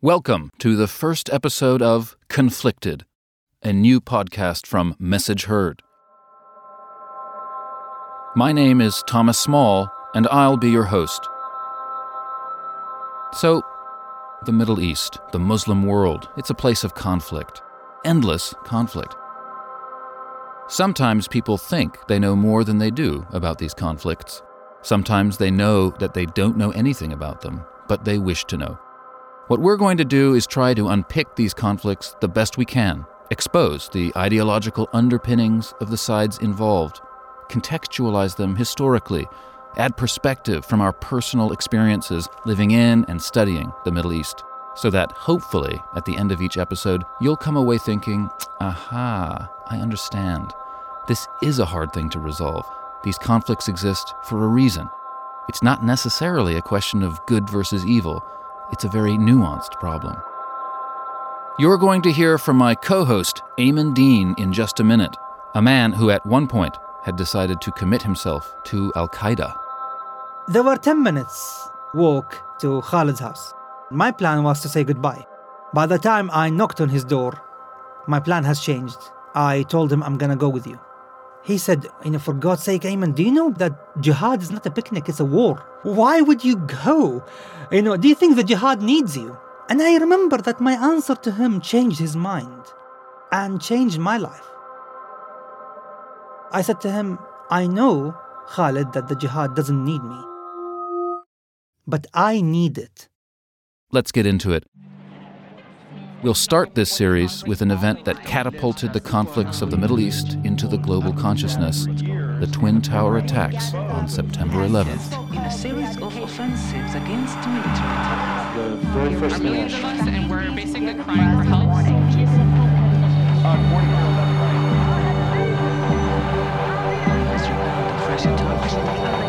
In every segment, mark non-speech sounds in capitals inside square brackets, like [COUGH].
Welcome to the first episode of Conflicted, a new podcast from Message Heard. My name is Thomas Small, and I'll be your host. So, the Middle East, the Muslim world, it's a place of conflict, endless conflict. Sometimes people think they know more than they do about these conflicts. Sometimes they know that they don't know anything about them, but they wish to know. What we're going to do is try to unpick these conflicts the best we can, expose the ideological underpinnings of the sides involved, contextualize them historically, add perspective from our personal experiences living in and studying the Middle East, so that hopefully at the end of each episode, you'll come away thinking, aha, I understand. This is a hard thing to resolve. These conflicts exist for a reason. It's not necessarily a question of good versus evil it's a very nuanced problem. You're going to hear from my co host, Aimen Dean, in just a minute, a man who at one point had decided to commit himself to Al Qaeda. There were 10 minutes walk to Khalid's house. My plan was to say goodbye. By the time I knocked on his door, my plan has changed. I told him I'm gonna go with you. He said, you know, for God's sake, Aimen, do you know that jihad is not a picnic, it's a war? Why would you go? You know, do you think the jihad needs you? And I remember that my answer to him changed his mind and changed my life. I said to him, I know, Khalid, that the jihad doesn't need me. But I need it. Let's get into it. We'll start this series with an event that catapulted the conflicts of the Middle East into the global consciousness the Twin Tower attacks on September 11th. In a series of offensives against military. The very first are millions of us, and we're basically crying for help. Fresh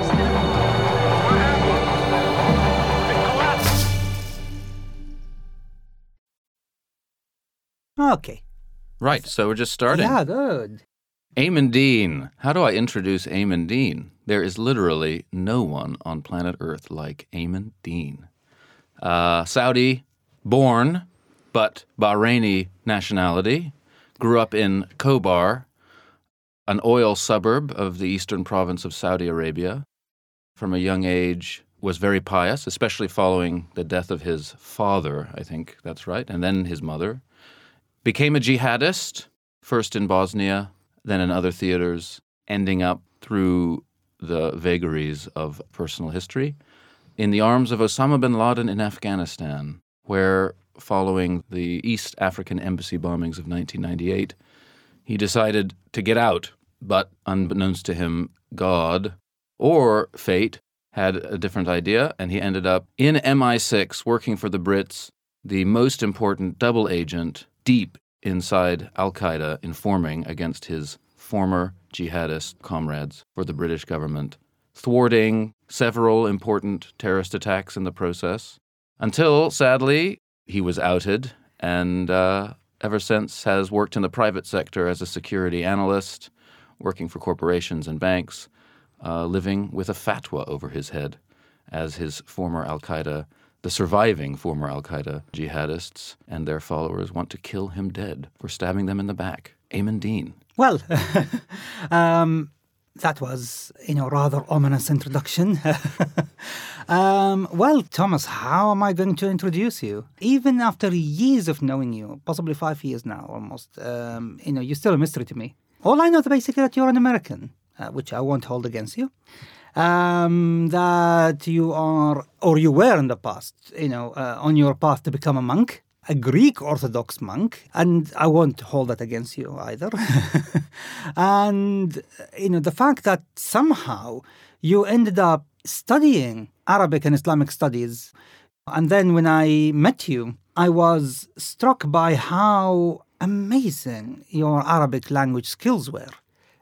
Okay. Right, so we're just starting. Yeah, good. Aimen Dean. How do I introduce Aimen Dean? There is literally no one on planet Earth like Aimen Dean. Uh, Saudi born, but Bahraini nationality. Grew up in Khobar, an oil suburb of the eastern province of Saudi Arabia. From a young age, was very pious, especially following the death of his father, I think that's right, and then his mother. Became a jihadist, first in Bosnia, then in other theaters, ending up through the vagaries of personal history in the arms of Osama bin Laden in Afghanistan, where, following the East African embassy bombings of 1998, he decided to get out. But unbeknownst to him, God or fate had a different idea, and he ended up in MI6 working for the Brits, the most important double agent deep inside Al Qaeda, informing against his former jihadist comrades for the British government, thwarting several important terrorist attacks in the process, until, sadly, he was outed and uh, ever since has worked in the private sector as a security analyst, working for corporations and banks, uh, living with a fatwa over his head as his former Al Qaeda the surviving former Al Qaeda jihadists and their followers want to kill him dead for stabbing them in the back. Aimen Dean. Well, [LAUGHS] um, that was, you know, rather ominous introduction. [LAUGHS] um, well, Thomas, how am I going to introduce you? Even after years of knowing you, possibly five years now almost, um, you know, you're still a mystery to me. All I know is basically that you're an American, uh, which I won't hold against you. Um, that you are, or you were in the past, you know, uh, on your path to become a monk a Greek Orthodox monk, and I won't hold that against you either. [LAUGHS] and you know the fact that somehow you ended up studying Arabic and Islamic studies, and then when I met you, I was struck by how amazing your Arabic language skills were.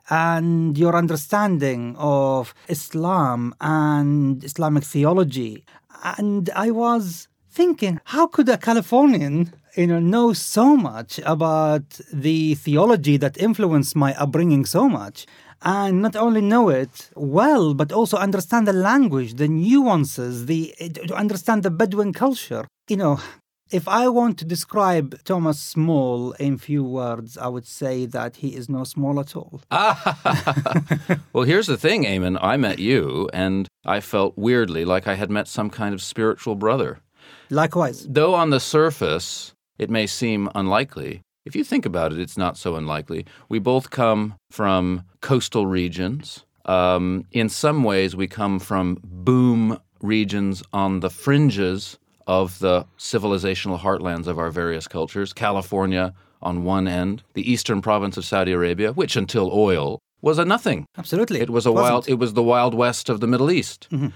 And your understanding of Islam and Islamic theology. And I was thinking, how could a Californian you know, know so much about the theology that influenced my upbringing so much? And not only know it well, but also understand the language, the nuances, the to understand the Bedouin culture. You know, If I want to describe Thomas Small in few words, I would say that he is no small at all. [LAUGHS] well, here's the thing, Aimen. I met you, and I felt weirdly like I had met some kind of spiritual brother. Likewise. Though on the surface it may seem unlikely, if you think about it, it's not so unlikely. We both come from coastal regions. Um, in some ways, we come from boom regions on the fringes of the civilizational heartlands of our various cultures. California on one end, the eastern province of Saudi Arabia, which until oil was a nothing. Absolutely. It was a Wasn't. wild. It was the wild west of the Middle East. Mm-hmm.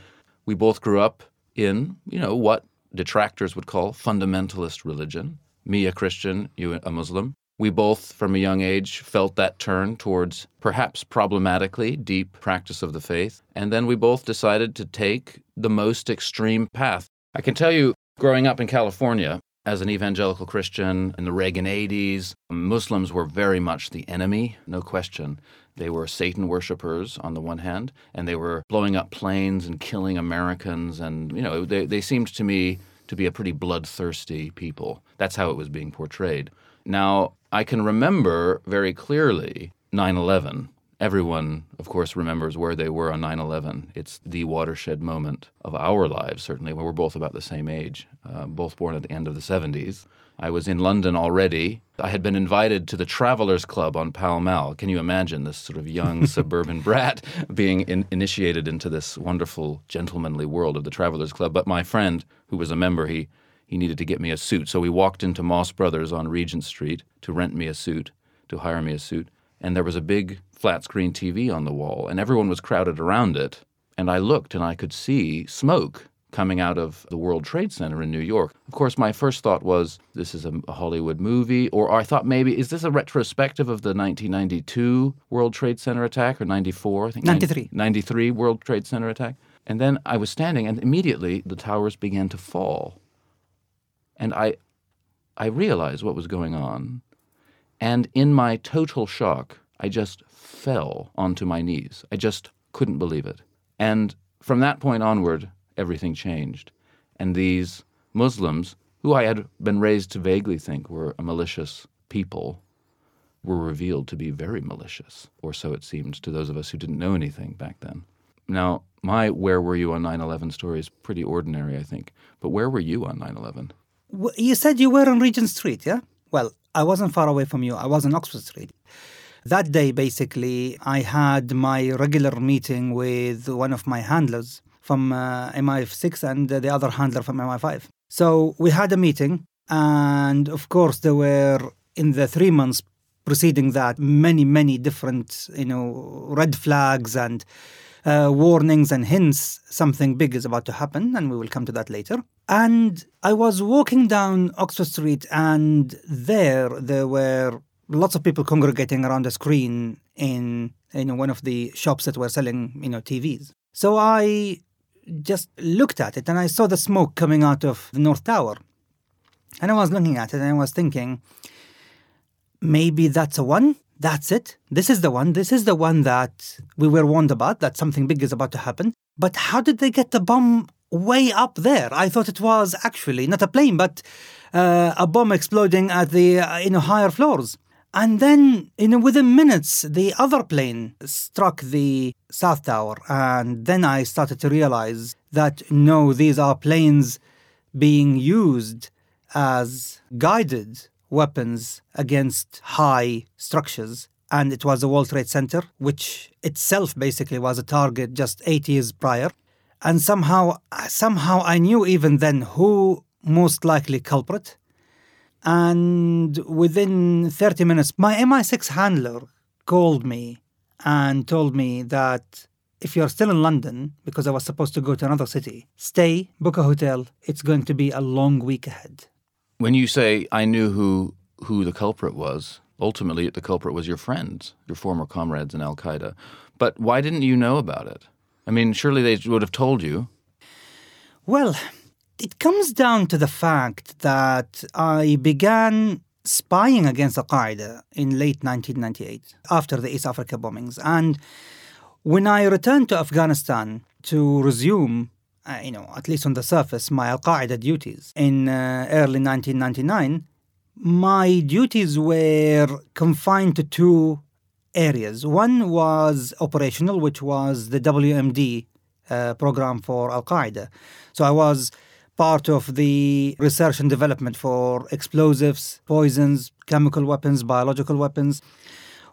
We both grew up in, you know, what detractors would call fundamentalist religion. Me, a Christian, you, a Muslim. We both, from a young age, felt that turn towards perhaps problematically deep practice of the faith. And then we both decided to take the most extreme path. I can tell you, growing up in California, as an evangelical Christian in the Reagan 80s, Muslims were very much the enemy, no question. They were Satan worshippers on the one hand, and they were blowing up planes and killing Americans. And, you know, they, they seemed to me to be a pretty bloodthirsty people. That's how it was being portrayed. Now, I can remember very clearly 9 11. Everyone, of course, remembers where they were on 9 11. It's the watershed moment of our lives, certainly. we're both about the same age, uh, both born at the end of the 70s. I was in London already. I had been invited to the Travelers Club on Pall Mall. Can you imagine this sort of young [LAUGHS] suburban brat being in, initiated into this wonderful, gentlemanly world of the Travelers Club? But my friend, who was a member, he, he needed to get me a suit. So we walked into Moss Brothers on Regent Street to rent me a suit, to hire me a suit. And there was a big flat screen TV on the wall, and everyone was crowded around it. And I looked and I could see smoke coming out of the World Trade Center in New York. Of course, my first thought was this is a, Hollywood movie, or I thought maybe is this a retrospective of the 1992 World Trade Center attack or 94? I think 93. 93 World Trade Center attack. And then I was standing, and immediately the towers began to fall, and I, I realized what was going on, and in my total shock, I just fell onto my knees. I just couldn't believe it. And from that point onward, everything changed. And these Muslims, who I had been raised to vaguely think were a malicious people, were revealed to be very malicious, or so it seemed to those of us who didn't know anything back then. Now, my Where Were You on 9 11 story is pretty ordinary, I think. But where were you on 9 11? You said you were on Regent Street, yeah? Well, I wasn't far away from you. I was in Oxford Street. That day, basically, I had my regular meeting with one of my handlers from uh, MI6 and the other handler from MI5. So we had a meeting, and of course, there were in the three months preceding that many, many different, you know, red flags and uh, warnings and hints something big is about to happen, and we will come to that later. And I was walking down Oxford Street, and there there were lots of people congregating around a screen in know one of the shops that were selling you know TVs. So I just looked at it, and I saw the smoke coming out of the North Tower, and I was looking at it, and I was thinking, maybe that's a one. That's it. This is the one. This is the one that we were warned about, that something big is about to happen. But how did they get the bomb way up there? I thought it was actually not a plane, but uh, a bomb exploding at the uh, you know higher floors. And then, you know, within minutes, the other plane struck the South Tower. And then I started to realize that no, these are planes being used as guided weapons against high structures. And it was the World Trade Center, which itself basically was a target just eight years prior. And somehow, somehow I knew even then who most likely culprit. And within 30 minutes, my MI6 handler called me and told me that if you're still in London, because I was supposed to go to another city, stay, book a hotel. It's going to be a long week ahead. When you say I knew who who the culprit was, ultimately the culprit was your friends, your former comrades in Al Qaeda. But why didn't you know about it? I mean, surely they would have told you. Well, it comes down to the fact that I began spying against Al Qaeda in late 1998 after the East Africa bombings. And when I returned to Afghanistan to resume uh, you know, at least on the surface, my Al Qaeda duties in uh, early 1999, my duties were confined to two areas. One was operational, which was the WMD uh, program for Al Qaeda. So I was part of the research and development for explosives, poisons, chemical weapons, biological weapons.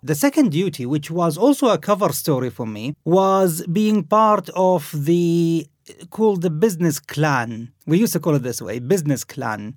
The second duty, which was also a cover story for me, was being part of the called the business clan. We used to call it this way, business clan.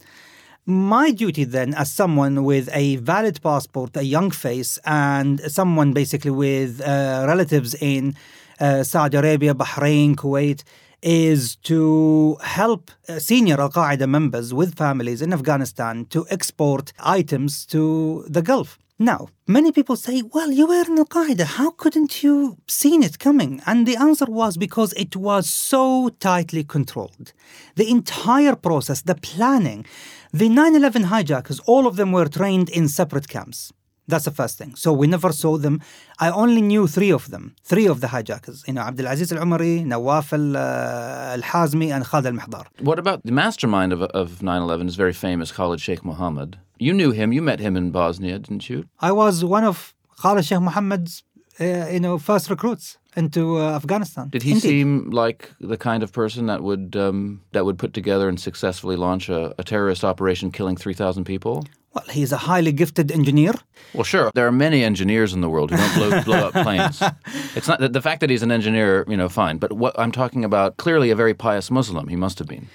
My duty then, as someone with a valid passport, a young face, and someone basically with uh, relatives in uh, Saudi Arabia, Bahrain, Kuwait, is to help uh, senior Al Qaeda members with families in Afghanistan to export items to the Gulf. Now, many people say, well, you were in Al Qaeda. How couldn't you seen it coming? And the answer was because it was so tightly controlled. The entire process, the planning, the 9 11 hijackers, all of them were trained in separate camps. That's the first thing. So we never saw them. I only knew three of them, three of the hijackers. You know, Abdulaziz Al Umari, Nawaf Al uh, Hazmi, and Khalid Al Mahdar. What about the mastermind of, of 9/11 is very famous, Khalid Sheikh Mohammed. You knew him. You met him in Bosnia, didn't you? I was one of Khalid Sheikh Mohammed's, uh, you know, first recruits into uh, Afghanistan. Did he Indeed. seem like the kind of person that would um, that would put together and successfully launch a, a terrorist operation, killing three thousand people? Well, he's a highly gifted engineer. Well, sure. There are many engineers in the world who don't blow, blow up planes. [LAUGHS] It's not the, the fact that he's an engineer, you know, fine. But what I'm talking about, clearly a very pious Muslim. He must have been.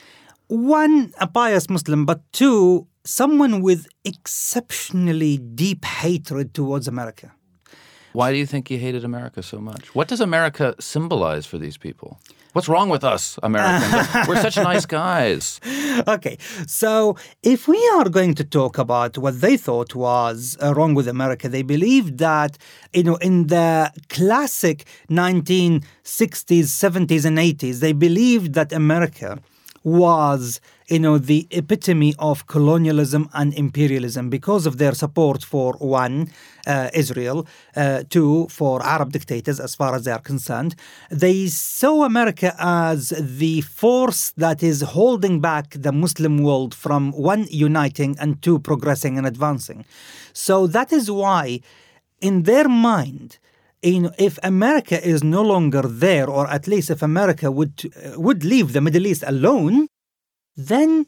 One, a pious Muslim, but two, someone with exceptionally deep hatred towards America. Why do you think he hated America so much? What does America symbolize for these people? What's wrong with us, Americans? [LAUGHS] We're such nice guys. Okay, so if we are going to talk about what they thought was uh, wrong with America, they believed that, you know, in the classic 1960s, 70s, and 80s, they believed that America was you know the epitome of colonialism and imperialism because of their support for one uh, Israel uh, two for Arab dictators as far as they are concerned. They saw America as the force that is holding back the Muslim world from one uniting and two progressing and advancing. So that is why in their mind if America is no longer there, or at least if America would uh, would leave the Middle East alone, then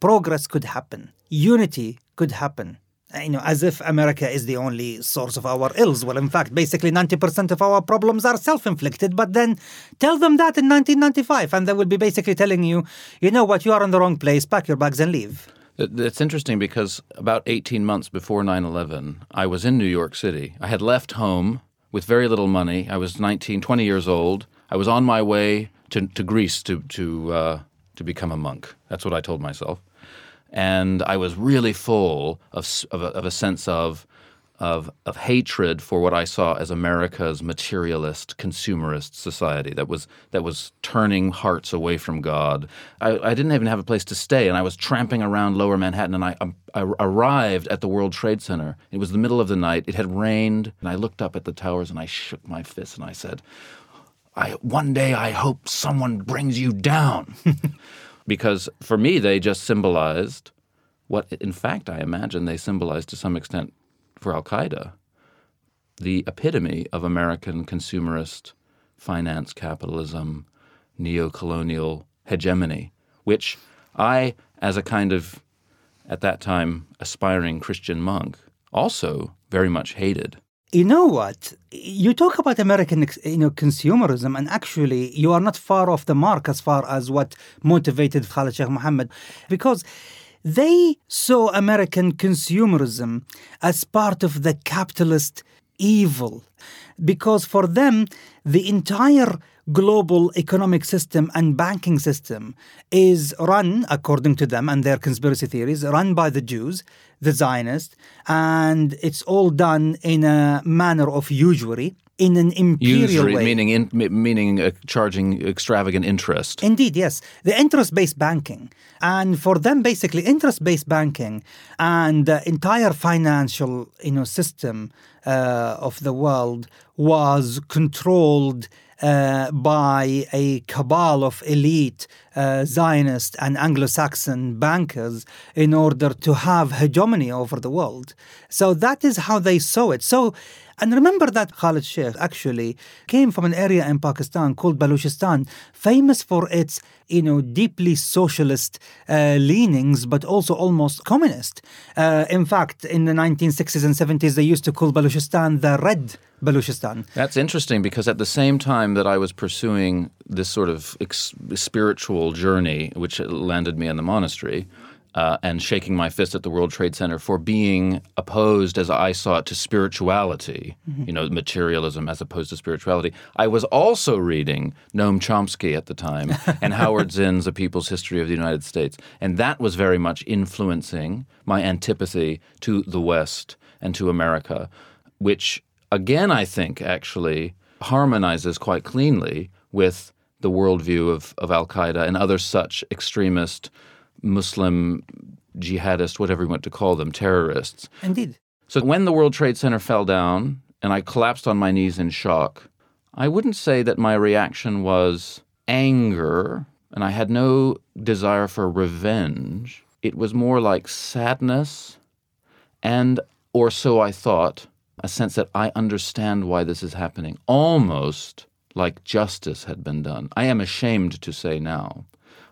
progress could happen, unity could happen. You know, as if America is the only source of our ills. Well, in fact, basically 90% of our problems are self inflicted. But then tell them that in 1995, and they will be basically telling you, you know what, you are in the wrong place, pack your bags and leave. It's interesting because about 18 months before 9 11, I was in New York City. I had left home with very little money. I was 19, 20 years old. I was on my way to, to Greece to, to, uh, to become a monk. That's what I told myself. And I was really full of, of, a, of a sense of, of, of hatred for what I saw as America's materialist, consumerist society that was, that was turning hearts away from God. I, I didn't even have a place to stay, and I was tramping around lower Manhattan, and I, um, I arrived at the World Trade Center. It was the middle of the night, it had rained, and I looked up at the towers and I shook my fist and I said, I, one day I hope someone brings you down. [LAUGHS] because for me, they just symbolized what, in fact, I imagine they symbolized to some extent for Al Qaeda the epitome of American consumerist finance capitalism, neo-colonial hegemony, which I, as a kind of, at that time, aspiring Christian monk, also very much hated. You know what? You talk about American, you know, consumerism, and actually, you are not far off the mark as far as what motivated Khalid Sheikh Mohammed, because they saw American consumerism as part of the capitalist evil, because for them, the entire global economic system and banking system is run, according to them and their conspiracy theories, run by the Jews, the Zionists, and it's all done in a manner of usury, in an imperial Usury, way. meaning in, meaning uh, charging extravagant interest. Indeed, yes. The interest based banking. And for them, basically, interest based banking and the entire financial you know, system uh, of the world was controlled uh, by a cabal of elite uh, Zionist and Anglo Saxon bankers in order to have hegemony over the world. So that is how they saw it. So and remember that Khalid Sheikh actually came from an area in Pakistan called Baluchistan, famous for its, you know, deeply socialist uh, leanings, but also almost communist. Uh, in fact, in the 1960s and 70s, they used to call Baluchistan the Red Baluchistan. That's interesting because at the same time that I was pursuing this sort of ex- spiritual journey, which landed me in the monastery, uh, and shaking my fist at the World Trade Center for being opposed, as I saw it, to spirituality, you know, materialism as opposed to spirituality. I was also reading Noam Chomsky at the time [LAUGHS] and Howard Zinn's A People's History of the United States. And that was very much influencing my antipathy to the West and to America, which, again, I think actually harmonizes quite cleanly with the worldview of, of Al Qaeda and other such extremist Muslim jihadists, whatever you want to call them, terrorists. Indeed. So when the World Trade Center fell down and I collapsed on my knees in shock, I wouldn't say that my reaction was anger and I had no desire for revenge. It was more like sadness and, or so I thought, a sense that I understand why this is happening, almost like justice had been done. I am ashamed to say now.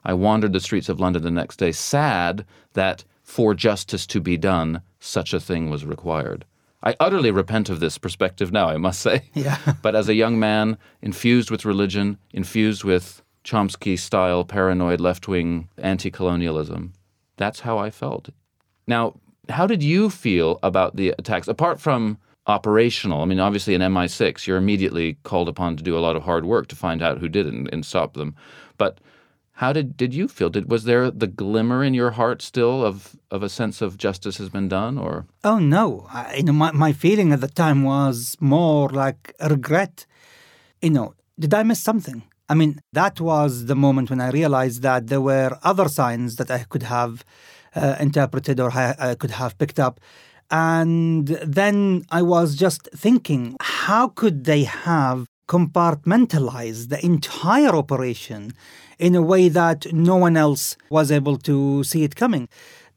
I wandered the streets of London the next day, sad that for justice to be done, such a thing was required. I utterly repent of this perspective now, I must say. [LAUGHS] Yeah. [LAUGHS] but as a young man, infused with religion, infused with Chomsky style paranoid left wing anti colonialism, that's how I felt. Now, how did you feel about the attacks? Apart from operational, I mean, obviously in MI6, you're immediately called upon to do a lot of hard work to find out who did it and, and stop them. But how did, did you feel? Did was there the glimmer in your heart still of, of a sense of justice has been done, or Oh no! I, you know, my, my feeling at the time was more like regret. You know, did I miss something? I mean, that was the moment when I realized that there were other signs that I could have uh, interpreted or I, I could have picked up. And then I was just thinking, how could they have compartmentalized the entire operation in a way that no one else was able to see it coming?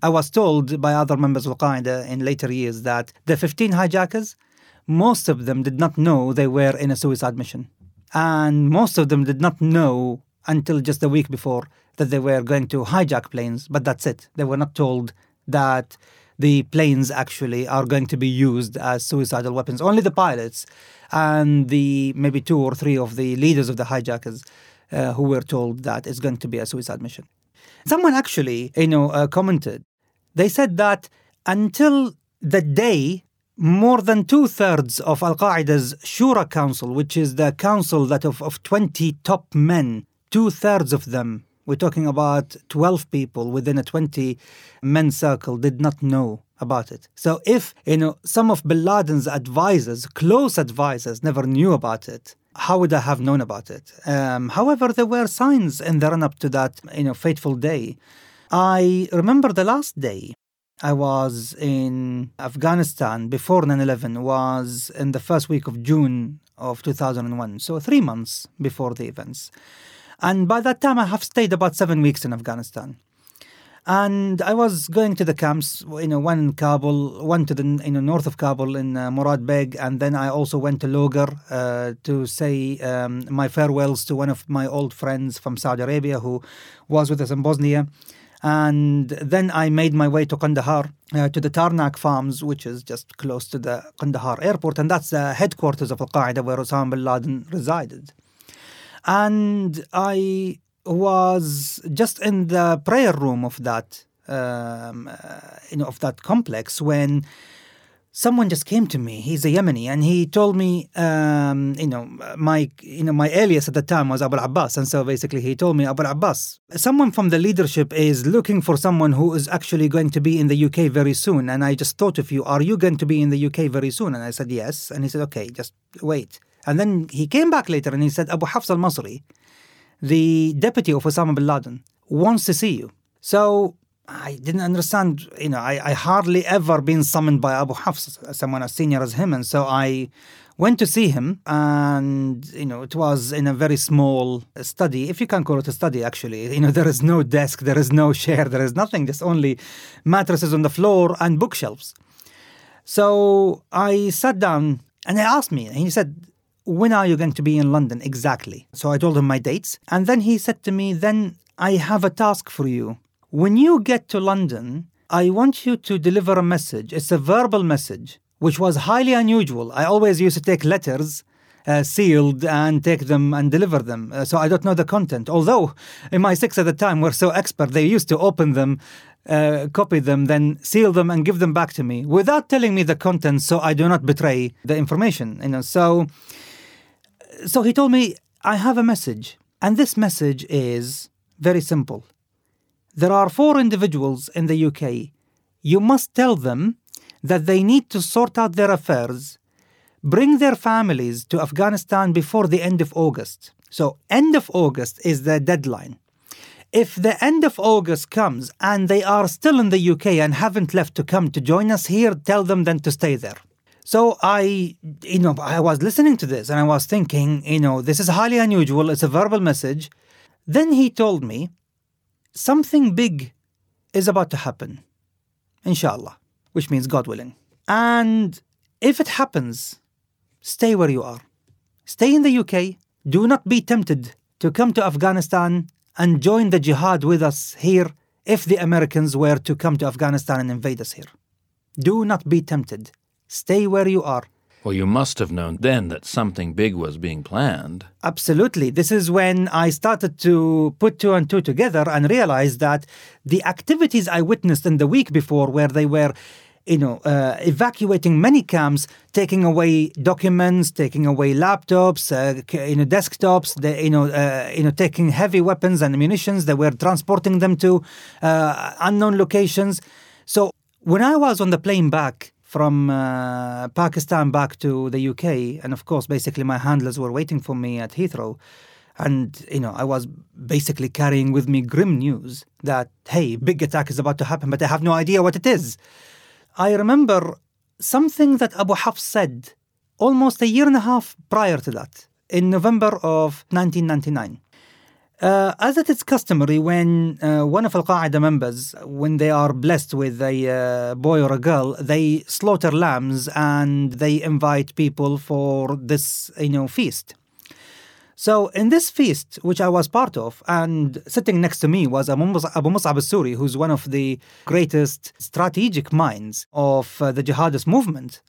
I was told by other members of Qaeda in later years that the 15 hijackers, most of them did not know they were in a suicide mission. And most of them did not know until just a week before that they were going to hijack planes, but that's it. They were not told that the planes actually are going to be used as suicidal weapons. Only the pilots and the maybe two or three of the leaders of the hijackers uh, who were told that it's going to be a suicide mission. Someone actually, you know, uh, commented. They said that until the day more than two thirds of Al Qaeda's Shura Council, which is the council that of, of 20 top men, two thirds of them, we're talking about 12 people within a 20 men circle, did not know about it. So if, you know, some of Bin Laden's advisors, close advisors, never knew about it, how would I have known about it? Um, however, there were signs in the run up to that, you know, fateful day. I remember the last day I was in Afghanistan before 9 11 was in the first week of June of 2001, so three months before the events. And by that time, I have stayed about seven weeks in Afghanistan. And I was going to the camps, you know, one in Kabul, one to the you know, north of Kabul in uh, Murad Beg, and then I also went to Logar uh, to say um, my farewells to one of my old friends from Saudi Arabia who was with us in Bosnia. And then I made my way to Kandahar, uh, to the Tarnak Farms, which is just close to the Kandahar airport. And that's the headquarters of Al Qaeda, where Osama bin Laden resided. And I was just in the prayer room of that, um, uh, you know, of that complex when someone just came to me. He's a Yemeni, and he told me, um, you know, my you know my alias at the time was Abu Abbas, and so basically he told me Abu Abbas, someone from the leadership is looking for someone who is actually going to be in the UK very soon. And I just thought of you. Are you going to be in the UK very soon? And I said yes. And he said, okay, just wait. And then he came back later and he said, Abu Hafs al Masri, the deputy of Osama bin Laden, wants to see you. So I didn't understand. You know, I, I hardly ever been summoned by Abu Hafs, someone as senior as him, and so I went to see him, and you know, it was in a very small study, if you can call it a study. Actually, you know, there is no desk, there is no chair, there is nothing, There's only mattresses on the floor and bookshelves. So I sat down and he asked me, and he said, When are you going to be in London exactly? So I told him my dates. And then he said to me, Then I have a task for you. When you get to London, I want you to deliver a message. It's a verbal message, which was highly unusual. I always used to take letters. Uh, sealed and take them and deliver them. Uh, so I don't know the content. Although MI6 at the time were so expert, they used to open them uh, copy them, then seal them and give them back to me without telling me the content, so I do not betray the information. You know, so so he told me I have a message, and this message is very simple. There are four individuals in the UK. You must tell them that they need to sort out their affairs, bring their families to Afghanistan before the end of August. So, end of August is the deadline. If the end of August comes and they are still in the UK and haven't left to come to join us here, tell them then to stay there. So I, you know, I was listening to this and I was thinking, you know, this is highly unusual. It's a verbal message. Then he told me something big is about to happen, inshallah, which means God willing. And if it happens, stay where you are. Stay in the UK. Do not be tempted to come to Afghanistan and join the jihad with us here if the Americans were to come to Afghanistan and invade us here. Do not be tempted. Stay where you are. Well, you must have known then that something big was being planned. Absolutely. This is when I started to put two and two together and realized that the activities I witnessed in the week before, where they were you know, uh, evacuating many camps, taking away documents, taking away laptops, uh, you know, desktops, they, you know, uh, you know, taking heavy weapons and munitions. They were transporting them to uh, unknown locations. So when I was on the plane back from uh, Pakistan back to the UK, and of course, basically my handlers were waiting for me at Heathrow. And, you know, I was basically carrying with me grim news that, hey, big attack is about to happen, but I have no idea what it is. I remember something that Abu Hafs said almost a year and a half prior to that, in November of 1999. Uh, as it is customary when uh, one of Al Qaeda members, when they are blessed with a uh, boy or a girl, they slaughter lambs and they invite people for this, you know, feast. So in this feast, which I was part of, and sitting next to me was Abu Mus- Mus'ab al-Suri, who's one of the greatest strategic minds of uh, the jihadist movement.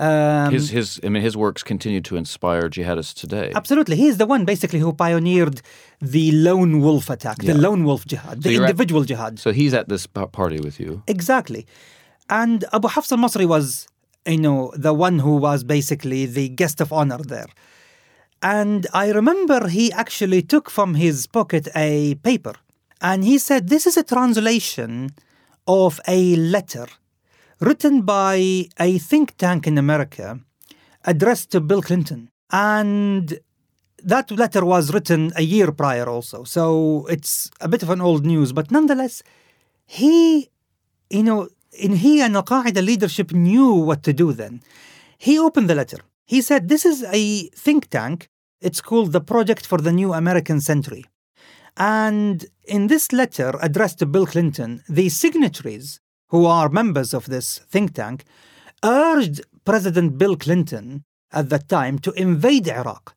Um, his his I mean his works continue to inspire jihadists today. Absolutely. He is the one basically who pioneered the lone wolf attack, Yeah. the lone wolf jihad, the you're at- individual jihad. So he's at this party with you. Exactly. And Abu Hafs al Masri was, you know, the one who was basically the guest of honor there. And I remember he actually took from his pocket a paper and he said, This is a translation of a letter written by a think tank in America addressed to Bill Clinton. And that letter was written a year prior also. So it's a bit of an old news, but nonetheless, he, you know, in he and Al Qaeda leadership knew what to do then. He opened the letter. He said, This is a think tank. It's called the Project for the New American Century. And in this letter addressed to Bill Clinton, the signatories, who are members of this think tank, urged President Bill Clinton at that time to invade Iraq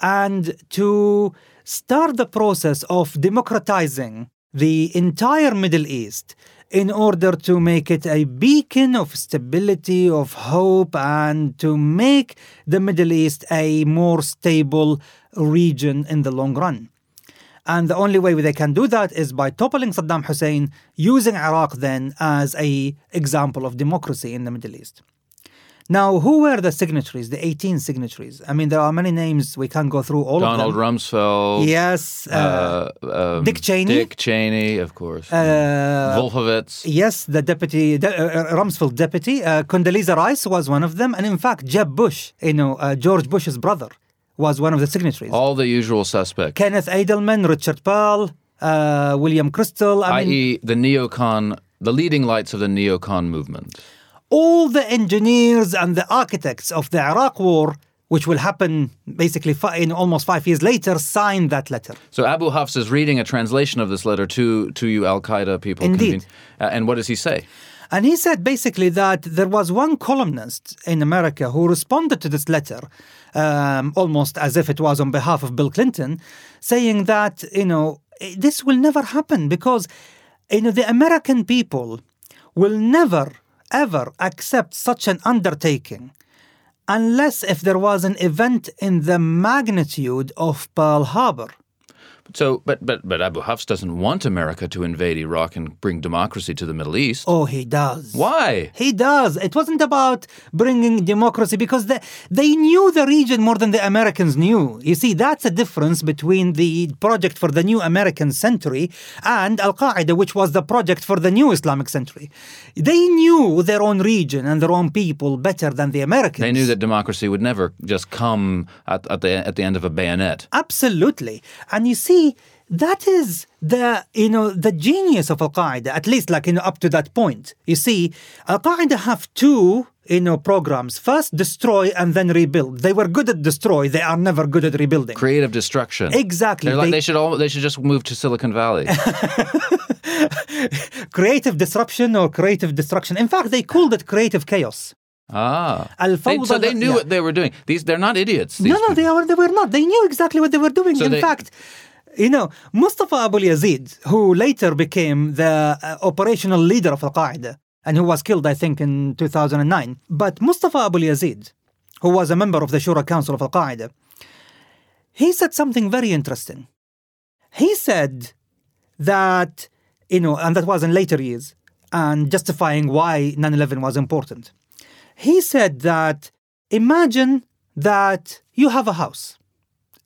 and to start the process of democratizing the entire Middle East in order to make it a beacon of stability, of hope, and to make the Middle East a more stable region in the long run. And the only way they can do that is by toppling Saddam Hussein, using Iraq then as a example of democracy in the Middle East. Now, who were the signatories, the 18 signatories? I mean, there are many names. We can't go through all Donald of them. Donald Rumsfeld. Yes. Uh, uh, um, Dick Cheney? Dick Cheney, of course. uh, Wolfowitz. yes, the deputy, the, uh, uh, Rumsfeld deputy. Uh, Condoleezza Rice was one of them. And in fact, Jeb Bush, you know, uh, George Bush's brother, was one of the signatories. All the usual suspects. Kenneth Adelman, Richard Perle, uh, William Kristol. I mean, i.e., the neocon, the leading lights of the neocon movement. all the engineers and the architects of the Iraq War, which will happen basically fi- in almost five years later, signed that letter. So Abu Hafs is reading a translation of this letter to to you Al Qaeda people. Indeed. Uh, and what does he say? And he said basically that there was one columnist in America who responded to this letter, um, almost as if it was on behalf of Bill Clinton, saying that, you know, this will never happen because, you know, the American people will never, ever accept such an undertaking unless if there was an event in the magnitude of Pearl Harbor. So, but but but Abu Hafs doesn't want America to invade Iraq and bring democracy to the Middle East. Oh, he does. Why? He does. It wasn't about bringing democracy because they, they knew the region more than the Americans knew. You see, that's a difference between the project for the new American century and Al Qaeda, which was the project for the new Islamic century. They knew their own region and their own people better than the Americans. They knew that democracy would never just come at, at the at the end of a bayonet. Absolutely. And you see, that is the you know the genius of Al Qaeda, at least like you know up to that point. You see, Al Qaeda have two you know programs. First destroy and then rebuild. They were good at destroy, they are never good at rebuilding. Creative destruction. Exactly. They're like, They- they should all they should just move to Silicon Valley. [LAUGHS] creative disruption or creative destruction. In fact, they called it creative chaos. ah. They- so they knew yeah. what they were doing. These they're not idiots. These No, no, people. they, are, they were not. They knew exactly what they were doing. So In they- fact, you know, Mustafa Abu Yazid, who later became the uh, operational leader of Al Qaeda and who was killed, I think, in 2009. But Mustafa Abu Yazid, who was a member of the Shura Council of Al Qaeda, he said something very interesting. He said that, you know, and that was in later years, and justifying why 9 11 was important. He said that imagine that you have a house,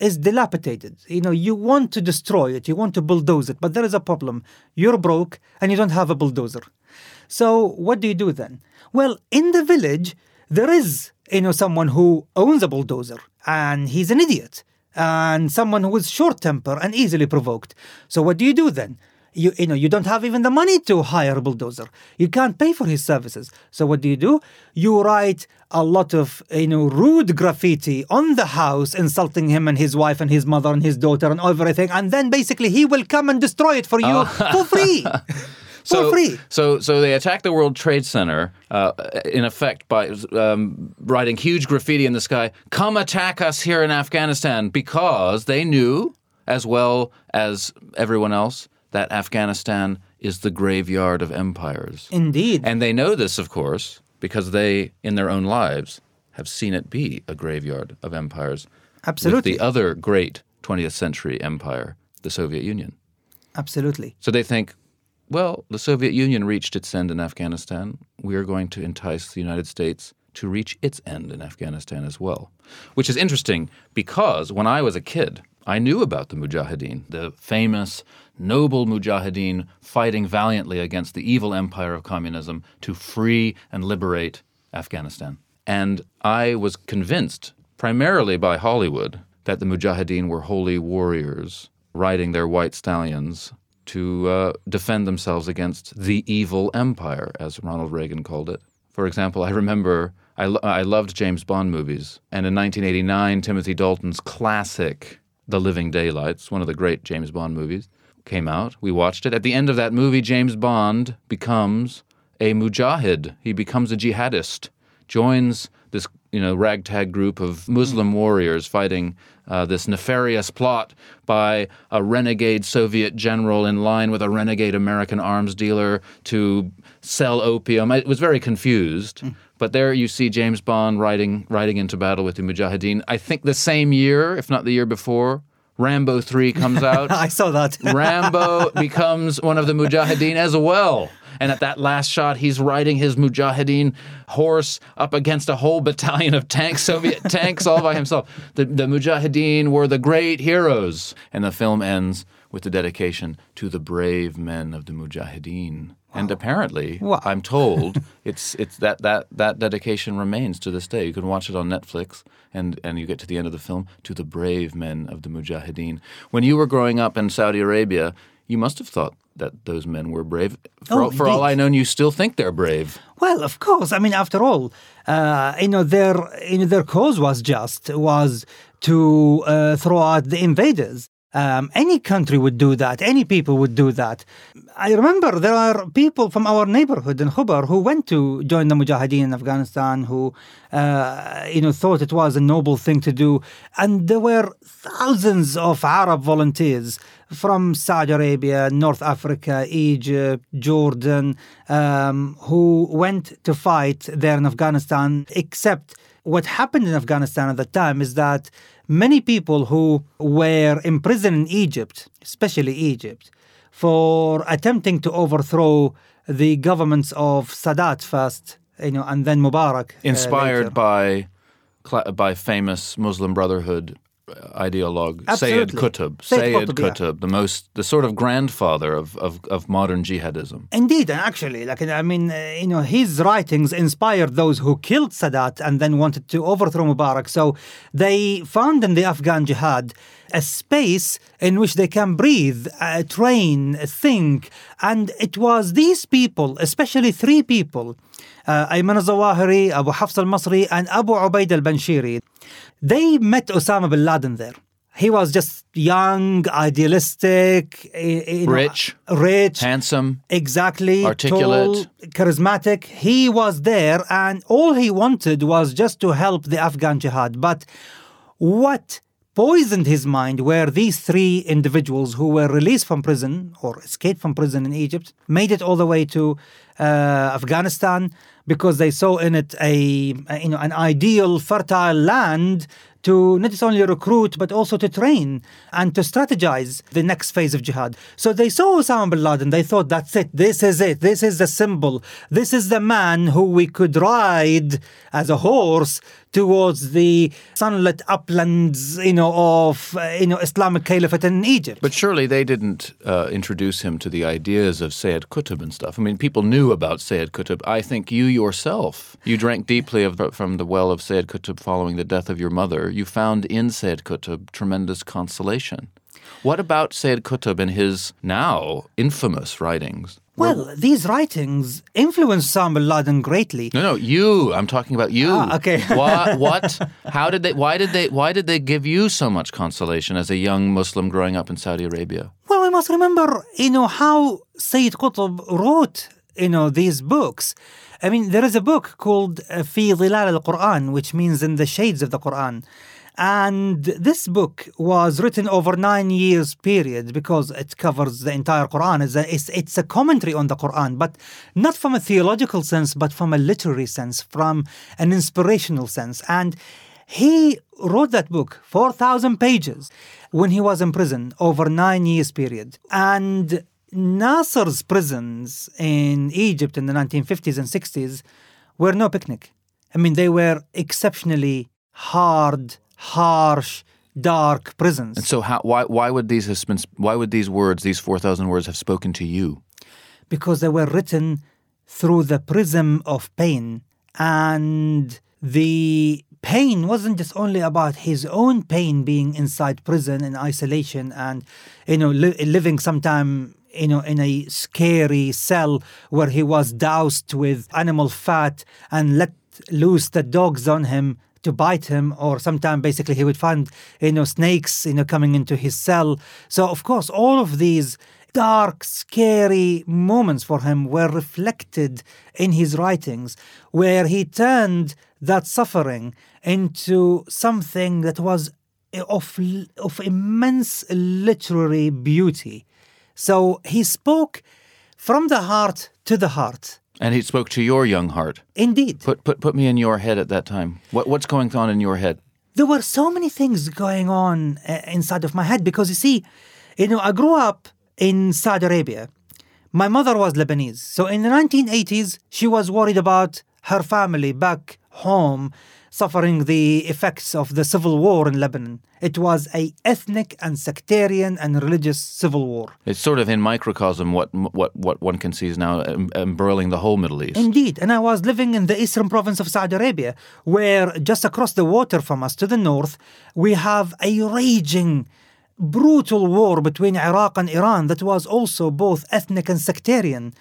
it's dilapidated. You know, you want to destroy it, you want to bulldoze it, but there is a problem. You're broke and you don't have a bulldozer. So what do you do then? Well, in the village, there is, you know, someone who owns a bulldozer and he's an idiot and someone who is short temper and easily provoked. So what do you do then? You, you know you don't have even the money to hire a bulldozer. You can't pay for his services. So what do you do? You write a lot of you know rude graffiti on the house, insulting him and his wife and his mother and his daughter and everything, and then basically he will come and destroy it for you [LAUGHS] for free. [LAUGHS] so, for free. So, so they attacked the World Trade Center, uh, in effect, by um, writing huge graffiti in the sky. Come attack us here in Afghanistan, because they knew, as well as everyone else, that Afghanistan is the graveyard of empires. Indeed. And they know this, of course, because they, in their own lives, have seen it be a graveyard of empires. Absolutely. With the other great 20th century empire, the Soviet Union. Absolutely. So they think, well, the Soviet Union reached its end in Afghanistan. We are going to entice the United States to reach its end in Afghanistan as well. Which is interesting because when I was a kid, I knew about the Mujahideen, the famous, noble Mujahideen fighting valiantly against the evil empire of communism to free and liberate Afghanistan. And I was convinced, primarily by Hollywood, that the Mujahideen were holy warriors riding their white stallions to uh, defend themselves against the evil empire, as Ronald Reagan called it. For example, I remember I, lo- I loved James Bond movies, and in 1989, Timothy Dalton's classic The Living Daylights, one of the great James Bond movies, came out. We watched it. At the end of that movie, James Bond becomes a mujahid. He becomes a jihadist, joins this you know ragtag group of Muslim warriors fighting uh, this nefarious plot by a renegade Soviet general in line with a renegade American arms dealer to sell opium. I was very confused. But there you see James Bond riding riding into battle with the Mujahideen. I think the same year, if not the year before, Rambo 3 comes [LAUGHS] out. I saw that. [LAUGHS] Rambo becomes one of the Mujahideen as well. And at that last shot, he's riding his Mujahideen horse up against a whole battalion of tanks, Soviet tanks, all by himself. The, the Mujahideen were the great heroes. And the film ends with the dedication to the brave men of the Mujahideen. And apparently, Wow. I'm told [LAUGHS] it's it's that, that that dedication remains to this day. You can watch it on Netflix, and and you get to the end of the film to the brave men of the Mujahideen. When you were growing up in Saudi Arabia, you must have thought that those men were brave. For, Oh, all, for all. I know, you still think they're brave. Well, of course. I mean, after all, uh, you know, their you know, their cause was just was to uh, throw out the invaders. Um, any country would do that. Any people would do that. I remember there are people from our neighborhood in Khubar who went to join the Mujahideen in Afghanistan, who uh, you know thought it was a noble thing to do, and there were thousands of Arab volunteers from Saudi Arabia, North Africa, Egypt, Jordan, um, who went to fight there in Afghanistan. Except what happened in Afghanistan at the time is that many people who were imprisoned in Egypt, especially Egypt, for attempting to overthrow the governments of Sadat first, you know, and then Mubarak. uh, Inspired later. by by famous Muslim Brotherhood uh, ideologue Sayyid Absolutely. Qutb. Sayyid Sayyid Qutb, yeah. The most, the sort of grandfather of, of, of modern jihadism. Indeed, and actually, like I mean, uh, you know, his writings inspired those who killed Sadat and then wanted to overthrow Mubarak. So they found in the Afghan Jihad a space in which they can breathe, uh, train, think, and it was these people, especially three people, Ayman al-Zawahiri, Abu Hafs al-Masri, and Abu Ubaid al-Banshiri. They met Osama bin Laden there. He was just young, idealistic, you know, Rich. rich, Handsome. Exactly. Articulate. tall, charismatic. He was there, and all he wanted was just to help the Afghan jihad. But what poisoned his mind were these three individuals who were released from prison or escaped from prison in Egypt, made it all the way to uh, Afghanistan because they saw in it a, a you know an ideal fertile land to not only recruit but also to train and to strategize the next phase of jihad. So they saw Osama bin Laden, they thought that's it, this is it, this is the symbol, this is the man who we could ride as a horse towards the sunlit uplands, you know, of uh, you know Islamic Caliphate in Egypt. But surely they didn't uh, introduce him to the ideas of Sayyid Qutb and stuff. I mean, people knew about Sayyid Qutb. I think you yourself, you drank deeply of, from the well of Sayyid Qutb following the death of your mother. You found in Sayyid Qutb tremendous consolation. What about Sayyid Qutb and his now infamous writings? Well, these writings influenced Osama bin Laden greatly. No, no, you. I'm talking about you. Ah, okay. [LAUGHS] what? What? How did they? Why did they? Why did they give you so much consolation as a young Muslim growing up in Saudi Arabia? Well, we must remember, you know, how Sayyid Qutb wrote, you know, these books. I mean, there is a book called uh, Fi Dhilal al-Quran, which means in the shades of the Quran. And this book was written over nine years period because it covers the entire Quran. It's a, it's, it's a commentary on the Quran, but not from a theological sense, but from a literary sense, from an inspirational sense. And he wrote that book, 4,000 pages, when he was in prison over nine years period. And Nasser's prisons in Egypt in the 1950s and 60s were no picnic. I mean, they were exceptionally hard, harsh, dark prisons. And so, how? Why? Why would these have been? Why would these words, these four thousand words, have spoken to you? because they were written through the prism of pain. And the pain wasn't just only about his own pain being inside prison in isolation and, you know, li- living sometime, you know, in a scary cell where he was doused with animal fat and let loose the dogs on him to bite him or sometime basically he would find you know snakes you know coming into his cell. So of course all of these dark scary moments for him were reflected in his writings where he turned that suffering into something that was of of immense literary beauty. So he spoke from the heart to the heart And he spoke to your young heart. indeed Put put put me in your head at that time. What what's going on in your head? there were so many things going on uh, inside of my head because you see, you know, I grew up in Saudi Arabia. My mother was Lebanese. So in the 1980s, she was worried about her family back home suffering the effects of the civil war in Lebanon. It was a ethnic and sectarian and religious civil war. It's sort of in microcosm what what what one can see is now embroiling the whole Middle East. Indeed. And I was living in the eastern province of Saudi Arabia, where just across the water from us to the north, we have a raging brutal war between Iraq and Iran that was also both ethnic and sectarian.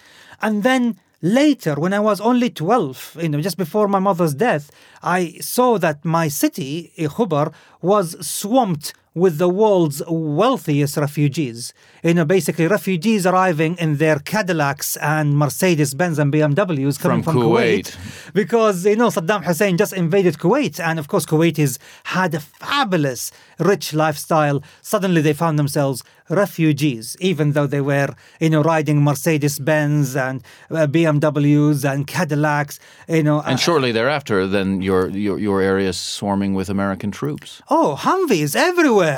And then later, when I was only 12, you know, just before my mother's death, I saw that my city, Khobar, was swamped with the world's wealthiest refugees. You know, basically refugees arriving in their Cadillacs and Mercedes Benz and BMWs coming From from, Kuwait. because you know Saddam Hussein just invaded Kuwait, and of course Kuwaitis had a fabulous, rich lifestyle. Suddenly they found themselves refugees, even though they were you know riding Mercedes Benz and uh, BMWs and Cadillacs. You know, And shortly thereafter, then your your, your area is swarming with American troops. Oh, Humvees everywhere.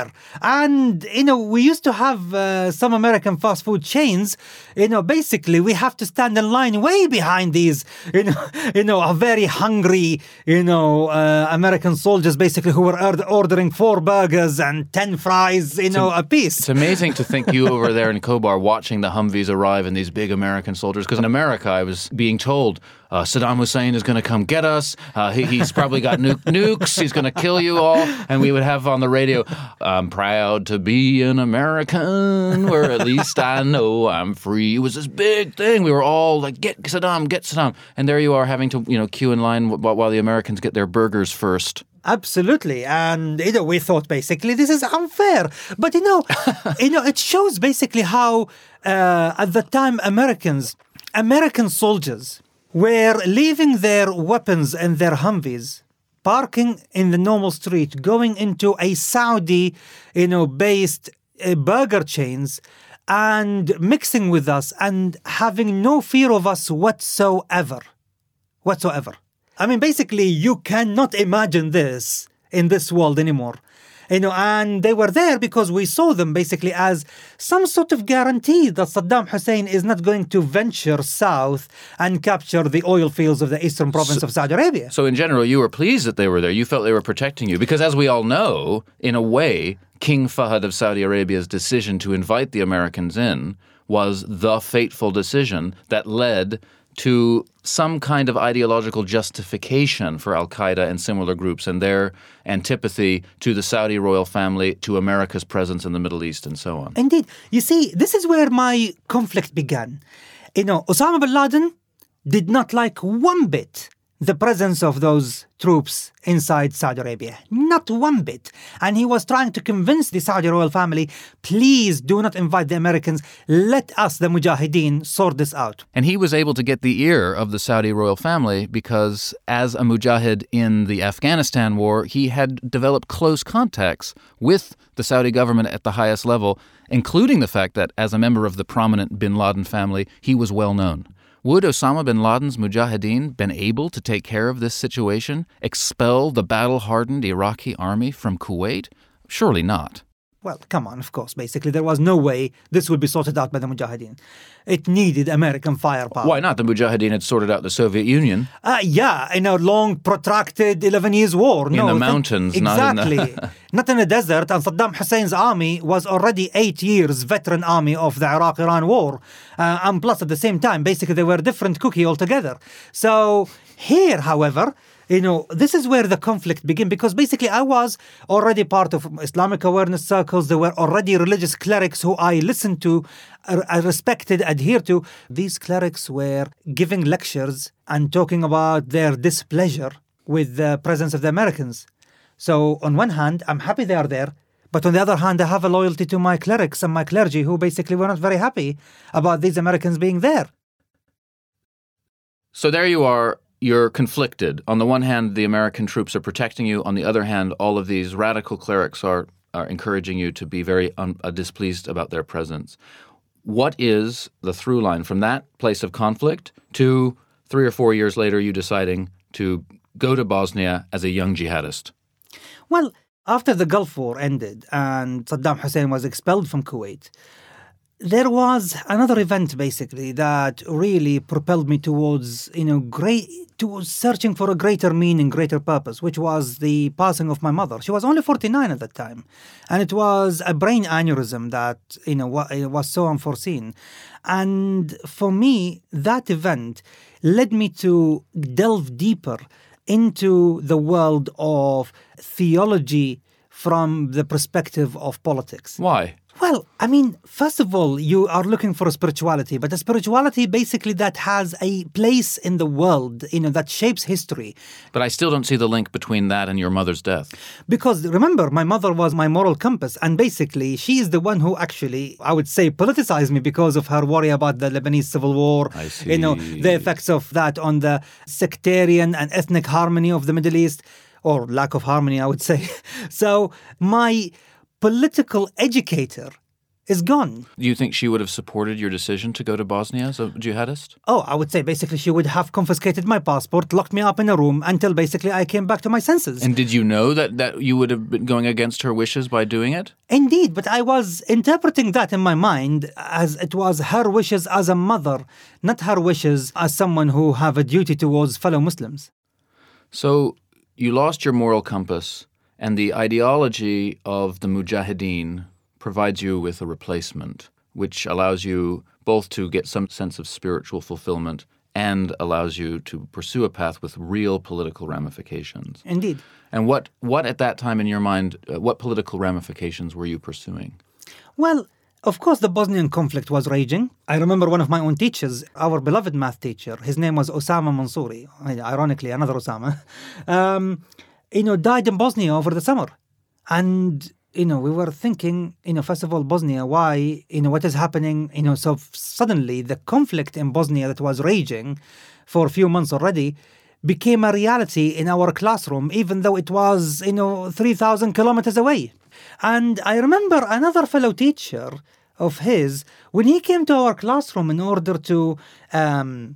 And, you know, we used to have uh, some American fast food chains. You know, basically, we have to stand in line way behind these, you know, [LAUGHS] you know, a very hungry, you know, uh, American soldiers basically who were ord- ordering four burgers and 10 fries, you know, a piece. It's amazing to think you over there in Khobar watching the Humvees arrive and these big American soldiers. Because in America, I was being told uh, Saddam Hussein is going to come get us. Uh, he, he's probably got nu- [LAUGHS] nukes. He's going to kill you all. And we would have on the radio, I'm proud to be an American, where at least I know I'm free. It was this big thing. We were all like, get Saddam, get Saddam. And there you are having to, you know, queue in line wh- while the Americans get their burgers first. Absolutely, and you know we thought basically this is unfair, but you know, [LAUGHS] you know it shows basically how uh, at the time Americans, American soldiers were leaving their weapons and their Humvees, parking in the normal street, going into a Saudi, you know, based uh, burger chains. And mixing with us and having no fear of us whatsoever whatsoever. I mean, basically, you cannot imagine this in this world anymore. You know, and they were there because we saw them basically as some sort of guarantee that Saddam Hussein is not going to venture south and capture the oil fields of the eastern province of Saudi Arabia. So, in general, you were pleased that they were there. You felt they were protecting you. Because, as we all know, in a way, King Fahd of Saudi Arabia's decision to invite the Americans in was the fateful decision that led to some kind of ideological justification for Al Qaeda and similar groups and their antipathy to the Saudi royal family, to America's presence in the Middle East, and so on. Indeed. You see, this is where my conflict began. You know, Osama bin Laden did not like one bit the presence of those troops inside Saudi Arabia. Not one bit. And he was trying to convince the Saudi royal family please do not invite the Americans. Let us, the Mujahideen, sort this out. And he was able to get the ear of the Saudi royal family because, as a mujahid in the Afghanistan war, he had developed close contacts with the Saudi government at the highest level, including the fact that, as a member of the prominent bin Laden family, he was well known. Would Osama bin Laden's mujahideen been able to take care of this situation, expel the battle hardened Iraqi army from Kuwait? Surely not. Well, come on, of course. Basically, there was no way this would be sorted out by the Mujahideen. It needed American firepower. Why not? The mujahideen had sorted out the Soviet Union. Uh, yeah, in a long, protracted 11 years war. In no, the mountains, not in the- Exactly. [LAUGHS] not in the desert. And Saddam Hussein's army was already eight years veteran army of the Iraq-Iran war. Uh, and plus, at the same time, basically, they were a different cookie altogether. So here, however, you know, this is where the conflict began because basically I was already part of Islamic awareness circles. There were already religious clerics who I listened to, uh, I respected, adhered to. These clerics were giving lectures and talking about their displeasure with the presence of the Americans. So, on one hand, I'm happy they are there. But on the other hand, I have a loyalty to my clerics and my clergy who basically were not very happy about these Americans being there. So there you are. You're conflicted. On the one hand, the American troops are protecting you. On the other hand, all of these radical clerics are, are encouraging you to be very un, uh, displeased about their presence. What is the through line from that place of conflict to three or four years later, you deciding to go to Bosnia as a young jihadist? Well, after the Gulf War ended and Saddam Hussein was expelled from Kuwait, there was another event basically that really propelled me towards, you know, great towards searching for a greater meaning, greater purpose, which was the passing of my mother. She was only 49 at that time. And it was a brain aneurysm that, you know, was so unforeseen. And for me, that event led me to delve deeper into the world of theology from the perspective of politics. Why? Well, I mean, first of all, you are looking for a spirituality, but a spirituality basically that has a place in the world, you know, that shapes history. But I still don't see the link between that and your mother's death. Because remember, my mother was my moral compass, and basically, she is the one who actually, I would say, politicized me because of her worry about the Lebanese civil war. I see. You know, the effects of that on the sectarian and ethnic harmony of the Middle East, or lack of harmony, I would say. [LAUGHS] so, my political educator is gone. Do you think she would have supported your decision to go to Bosnia as a jihadist? Oh, I would say basically she would have confiscated my passport, locked me up in a room until basically I came back to my senses. And did you know that, that you would have been going against her wishes by doing it? Indeed, but I was interpreting that in my mind as it was her wishes as a mother, not her wishes as someone who have a duty towards fellow Muslims. So you lost your moral compass, and the ideology of the Mujahideen provides you with a replacement, which allows you both to get some sense of spiritual fulfillment and allows you to pursue a path with real political ramifications. Indeed. And what, what at that time in your mind, uh, what political ramifications were you pursuing? Well, of course, the Bosnian conflict was raging. I remember one of my own teachers, our beloved math teacher, his name was Osama Mansouri, ironically, another Osama, [LAUGHS] um, you know, died in Bosnia over the summer. And, you know, we were thinking, you know, first of all, Bosnia, why, you know, what is happening? You know, so suddenly the conflict in Bosnia that was raging for a few months already became a reality in our classroom, even though it was, you know, 3,000 kilometers away. And I remember another fellow teacher of his, when he came to our classroom in order to, um,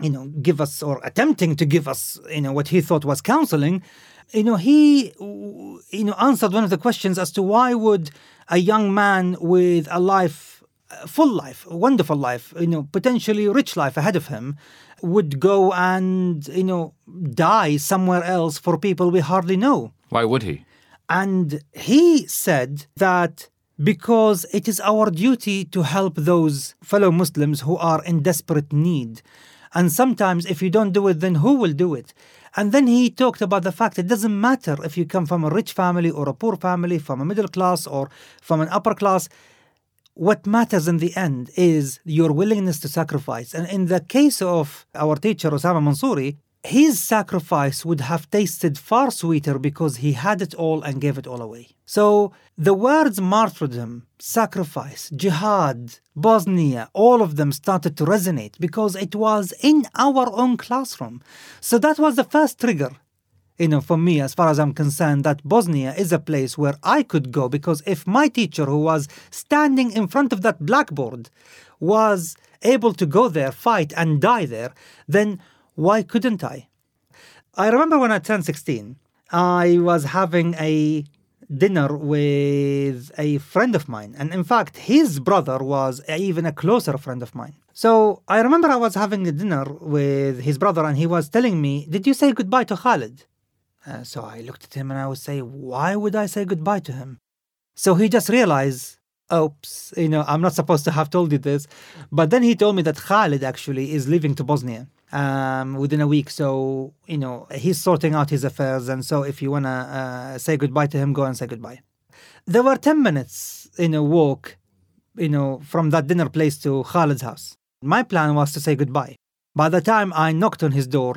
you know, give us or attempting to give us, you know, what he thought was counseling, you know, he, you know, answered one of the questions as to why would a young man with a life, a full life, a wonderful life, you know, potentially rich life ahead of him, would go and, you know, die somewhere else for people we hardly know. Why would he? And he said that because it is our duty to help those fellow Muslims who are in desperate need. And sometimes, if you don't do it, then who will do it? And then he talked about the fact it doesn't matter if you come from a rich family or a poor family, from a middle class or from an upper class. What matters in the end is your willingness to sacrifice. And in the case of our teacher, Osama Mansouri, his sacrifice would have tasted far sweeter because he had it all and gave it all away. So the words martyrdom, sacrifice, jihad, Bosnia, all of them started to resonate because it was in our own classroom. So that was the first trigger you know, for me, as far as I'm concerned, that Bosnia is a place where I could go because if my teacher, who was standing in front of that blackboard, was able to go there, fight, and die there, then why couldn't I? I remember when I turned 16, I was having a dinner with a friend of mine. And in fact, his brother was even a closer friend of mine. So I remember I was having a dinner with his brother, and he was telling me, Did you say goodbye to Khalid? Uh, so I looked at him and I would say, Why would I say goodbye to him? So he just realized, Oops, you know, I'm not supposed to have told you this. But then he told me that Khalid actually is leaving to Bosnia um, within a week. So, you know, he's sorting out his affairs. And so if you want to uh, say goodbye to him, go and say goodbye. There were 10 minutes in a walk, you know, from that dinner place to Khalid's house. My plan was to say goodbye. By the time I knocked on his door,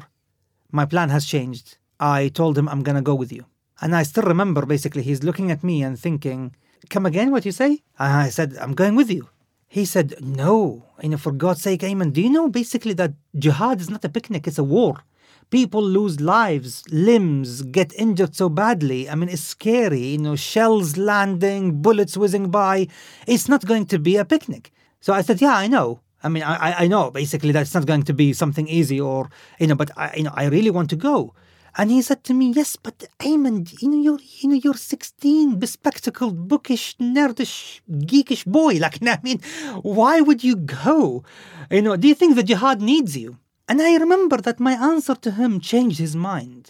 my plan has changed. I told him I'm gonna go with you. And I still remember basically he's looking at me and thinking, Come again, what you say? And I said, I'm going with you. He said, No, you know, for God's sake, Aimen, do you know basically that jihad is not a picnic, it's a war? People lose lives, limbs, get injured so badly. I mean, it's scary, you know, shells landing, bullets whizzing by. It's not going to be a picnic. So I said, Yeah, I know. I mean, I, I- know basically that it's not going to be something easy or, you know, but I, you know, I really want to go. And he said to me, "Yes, but Aimen, you know, you're, you know, you're 16, bespectacled, bookish, nerdish, geekish boy. [LAUGHS] Like, I mean, why would you go? You know, do you think the jihad needs you?" And I remember that my answer to him changed his mind,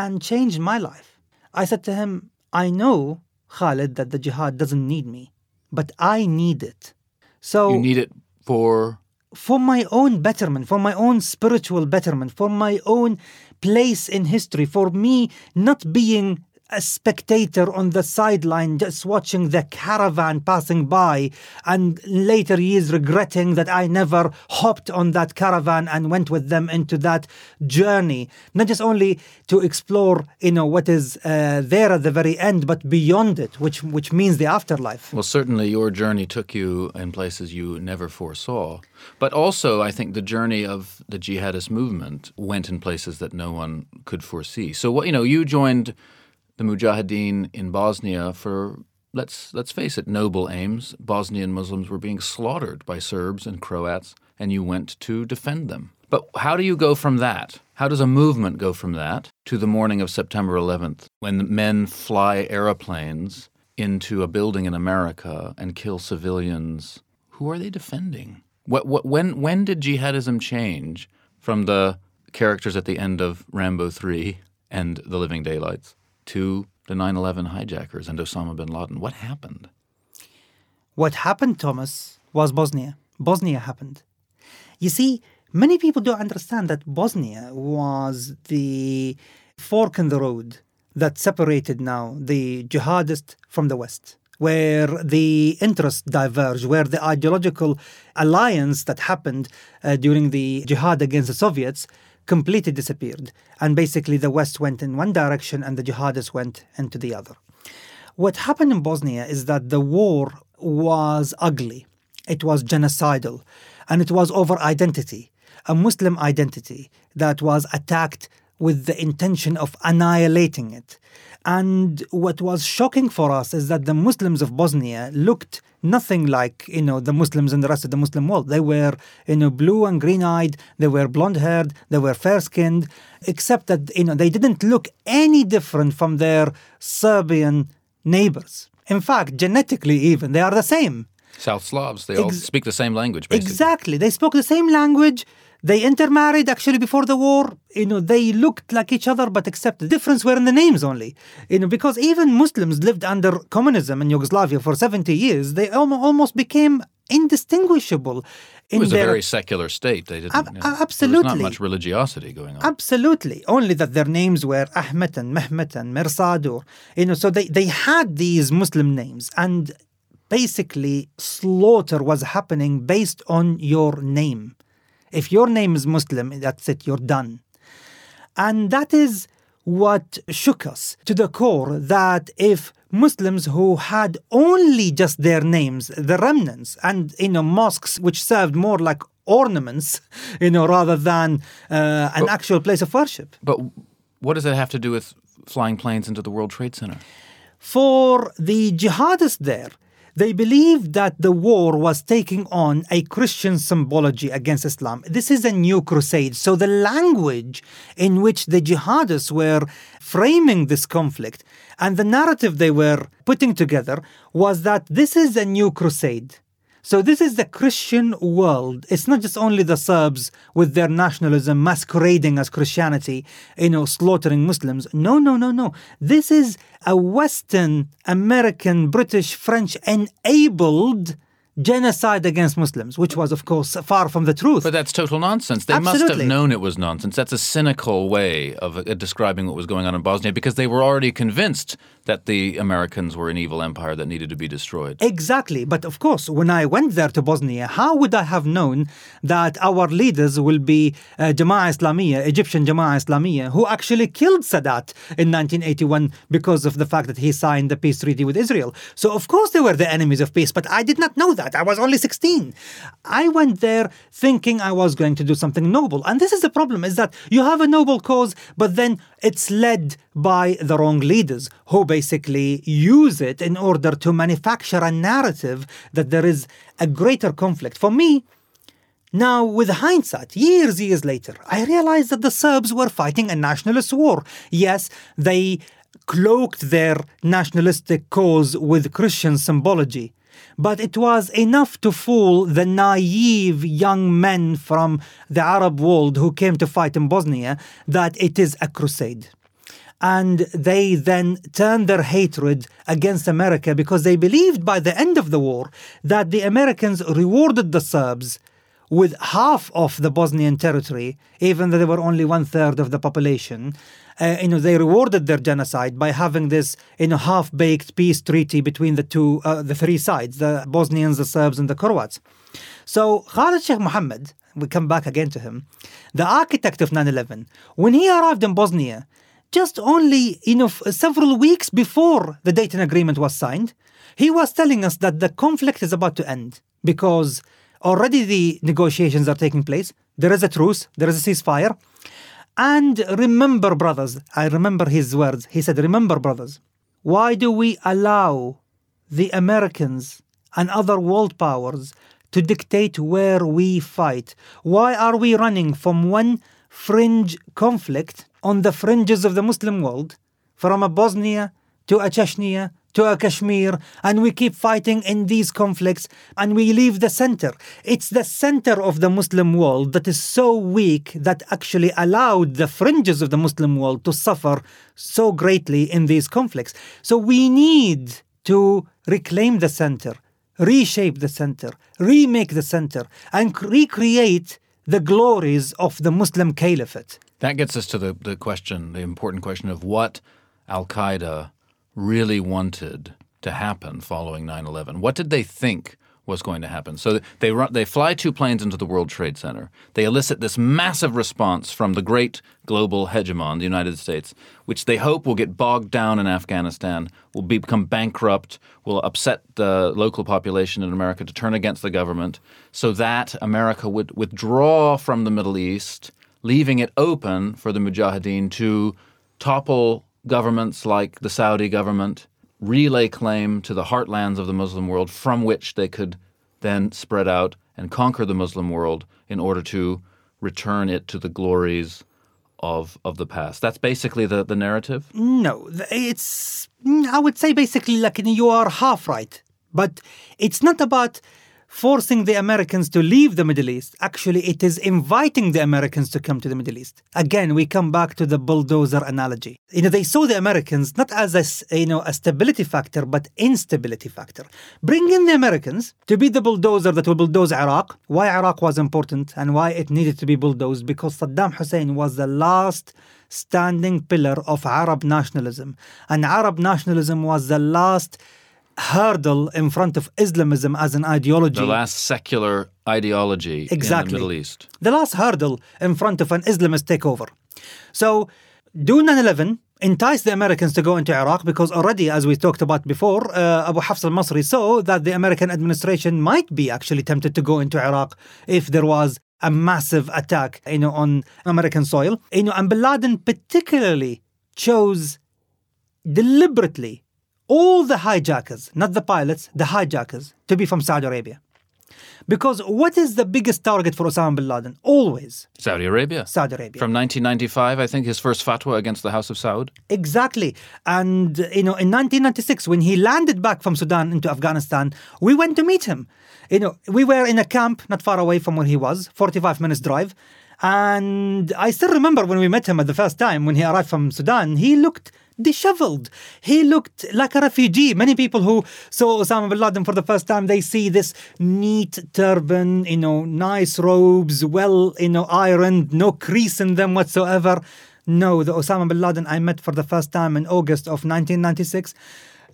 and changed my life. I said to him, "I know, Khalid, that the jihad doesn't need me, but I need it. So You need it for. for my own betterment, for my own spiritual betterment, for my own place in history, for me not being a spectator on the sideline just watching the caravan passing by and later is regretting that I never hopped on that caravan and went with them into that journey not just only to explore you know what is uh, there at the very end but beyond it which which means the afterlife Well, certainly your journey took you in places you never foresaw. But also, I think the journey of the jihadist movement went in places that no one could foresee. So, what you know, you joined the Mujahideen in Bosnia for let's let's face it, noble aims. Bosnian Muslims were being slaughtered by Serbs and Croats, and you went to defend them. But how do you go from that? How does a movement go from that to the morning of September 11th when men fly aeroplanes into a building in America and kill civilians? Who are they defending? What, what, when, when did jihadism change from the characters at the end of Rambo 3 and The Living Daylights to the 9 11 hijackers and Osama bin Laden? What happened? What happened, Thomas, was Bosnia. Bosnia happened. You see, many people don't understand that Bosnia was the fork in the road that separated now the jihadist from the West, where the interests diverged, where the ideological alliance that happened uh, during the jihad against the Soviets completely disappeared. And basically, the West went in one direction and the jihadists went into the other. What happened in Bosnia is that the war was ugly, it was genocidal, and it was over identity, a Muslim identity that was attacked with the intention of annihilating it. And what was shocking for us is that the Muslims of Bosnia looked nothing like you know the Muslims in the rest of the Muslim world. They were you know blue and green eyed, they were blonde haired, they were fair skinned, except that you know they didn't look any different from their Serbian neighbors. In fact, genetically even they are the same. South Slavs, they all speak the same language, basically. Exactly. They spoke the same language. They intermarried actually before the war. You know, they looked like each other, but except the difference were in the names only. You know, because even Muslims lived under communism in Yugoslavia for 70 years, they almost became indistinguishable. It was a very secular state. They didn't. Ab- you know, There was absolutely. not much religiosity going on. Absolutely. Only that their names were Ahmed and Mehmet and Mirsadur. You know, so they, they had these Muslim names and basically slaughter was happening based on your name. If your name is Muslim, that's it, you're done. And that is what shook us to the core that if Muslims who had only just their names, the remnants, and you know mosques which served more like ornaments, [LAUGHS] you know, rather than uh, an actual place of worship. But what does that have to do with flying planes into the World Trade Center? For the jihadists there, they believed that the war was taking on a Christian symbology against Islam. This is a new crusade. So the language in which the jihadists were framing this conflict and the narrative they were putting together was that this is a new crusade. So this is the Christian world. It's not just only the Serbs with their nationalism masquerading as Christianity, you know, slaughtering Muslims. No, no, no, no. This is a Western, American, British, French enabled genocide against Muslims, which was, of course, far from the truth. But that's total nonsense. They must have known it was nonsense. That's a cynical way of uh, describing what was going on in Bosnia because they were already convinced that the Americans were an evil empire that needed to be destroyed. Exactly. But of course, when I went there to Bosnia, how would I have known that our leaders will be uh, Jama'ah Egyptian Jama'ah Islamiyah, who actually killed Sadat in 1981 because of the fact that he signed the peace treaty with Israel? So, of course, they were the enemies of peace, but I did not know that. I was only 16. I went there thinking I was going to do something noble. And this is the problem is that you have a noble cause, but then it's led by the wrong leaders who basically use it in order to manufacture a narrative that there is a greater conflict. For me, now, with hindsight, years, years later, I realized that the Serbs were fighting a nationalist war. Yes, they cloaked their nationalistic cause with Christian symbology. But it was enough to fool the naive young men from the Arab world who came to fight in Bosnia that it is a crusade. And they then turned their hatred against America because they believed by the end of the war that the Americans rewarded the Serbs with half of the Bosnian territory, even though they were only one third of the population. Uh, you know, they rewarded their genocide by having this, you know, half-baked peace treaty between the two, uh, the three sides, the Bosnians, the Serbs, and the Croats. So Khalid Sheikh Mohammed, we come back again to him, the architect of 9/11, when he arrived in Bosnia, just only you know several weeks before the Dayton Agreement was signed, he was telling us that the conflict is about to end because already the negotiations are taking place. There is a truce, there is a ceasefire. And remember, brothers, I remember his words. He said, Remember, brothers, why do we allow the Americans and other world powers to dictate where we fight? Why are we running from one fringe conflict on the fringes of the Muslim world, from a Bosnia to a Chechnya to a Kashmir, and we keep fighting in these conflicts and we leave the center. It's the center of the Muslim world that is so weak that actually allowed the fringes of the Muslim world to suffer so greatly in these conflicts. So we need to reclaim the center, reshape the center, remake the center, and recreate the glories of the Muslim caliphate. That gets us to the, the question, the important question of what Al Qaeda really wanted to happen following 9 11. What did they think was going to happen? So they, run, they fly two planes into the World Trade Center. They elicit this massive response from the great global hegemon, the United States, which they hope will get bogged down in Afghanistan, will be, become bankrupt, will upset the local population in America to turn against the government, so that America would withdraw from the Middle East, leaving it open for the Mujahideen to topple governments like the Saudi government, relay claim to the heartlands of the Muslim world from which they could then spread out and conquer the Muslim world in order to return it to the glories of of the past. That's basically the, the narrative. No, it's, I would say basically like you are half right. But it's not about forcing the Americans to leave the Middle East. Actually, it is inviting the Americans to come to the Middle East. Again, we come back to the bulldozer analogy. You know, they saw the Americans not as a, you know, a stability factor, but instability factor. Bring in the Americans to be the bulldozer that will bulldoze Iraq. Why Iraq was important and why it needed to be bulldozed? Because Saddam Hussein was the last standing pillar of Arab nationalism. And Arab nationalism was the last hurdle in front of Islamism as an ideology. The last secular ideology Exactly. in the Middle East. the last hurdle in front of an Islamist takeover. So, do 9 11 entice the Americans to go into Iraq because already, as we talked about before, uh, Abu Hafs al Masri saw that the American administration might be actually tempted to go into Iraq if there was a massive attack you know, on American soil. You know, and bin Laden particularly chose deliberately all the hijackers, not the pilots, the hijackers, to be from Saudi Arabia. Because what is the biggest target for Osama bin Laden? Always Saudi Arabia. Saudi Arabia. From 1995, I think his first fatwa against the House of Saud. Exactly. And, you know, in 1996, when he landed back from Sudan into Afghanistan, we went to meet him. You know, we were in a camp not far away from where he was, 45 minutes drive. And I still remember when we met him at the first time, when he arrived from Sudan, he looked disheveled. He looked like a refugee. Many people who saw Osama bin Laden for the first time, they see this neat turban, you know, nice robes, well, you know, ironed, no crease in them whatsoever. No, the Osama bin Laden I met for the first time in August of 1996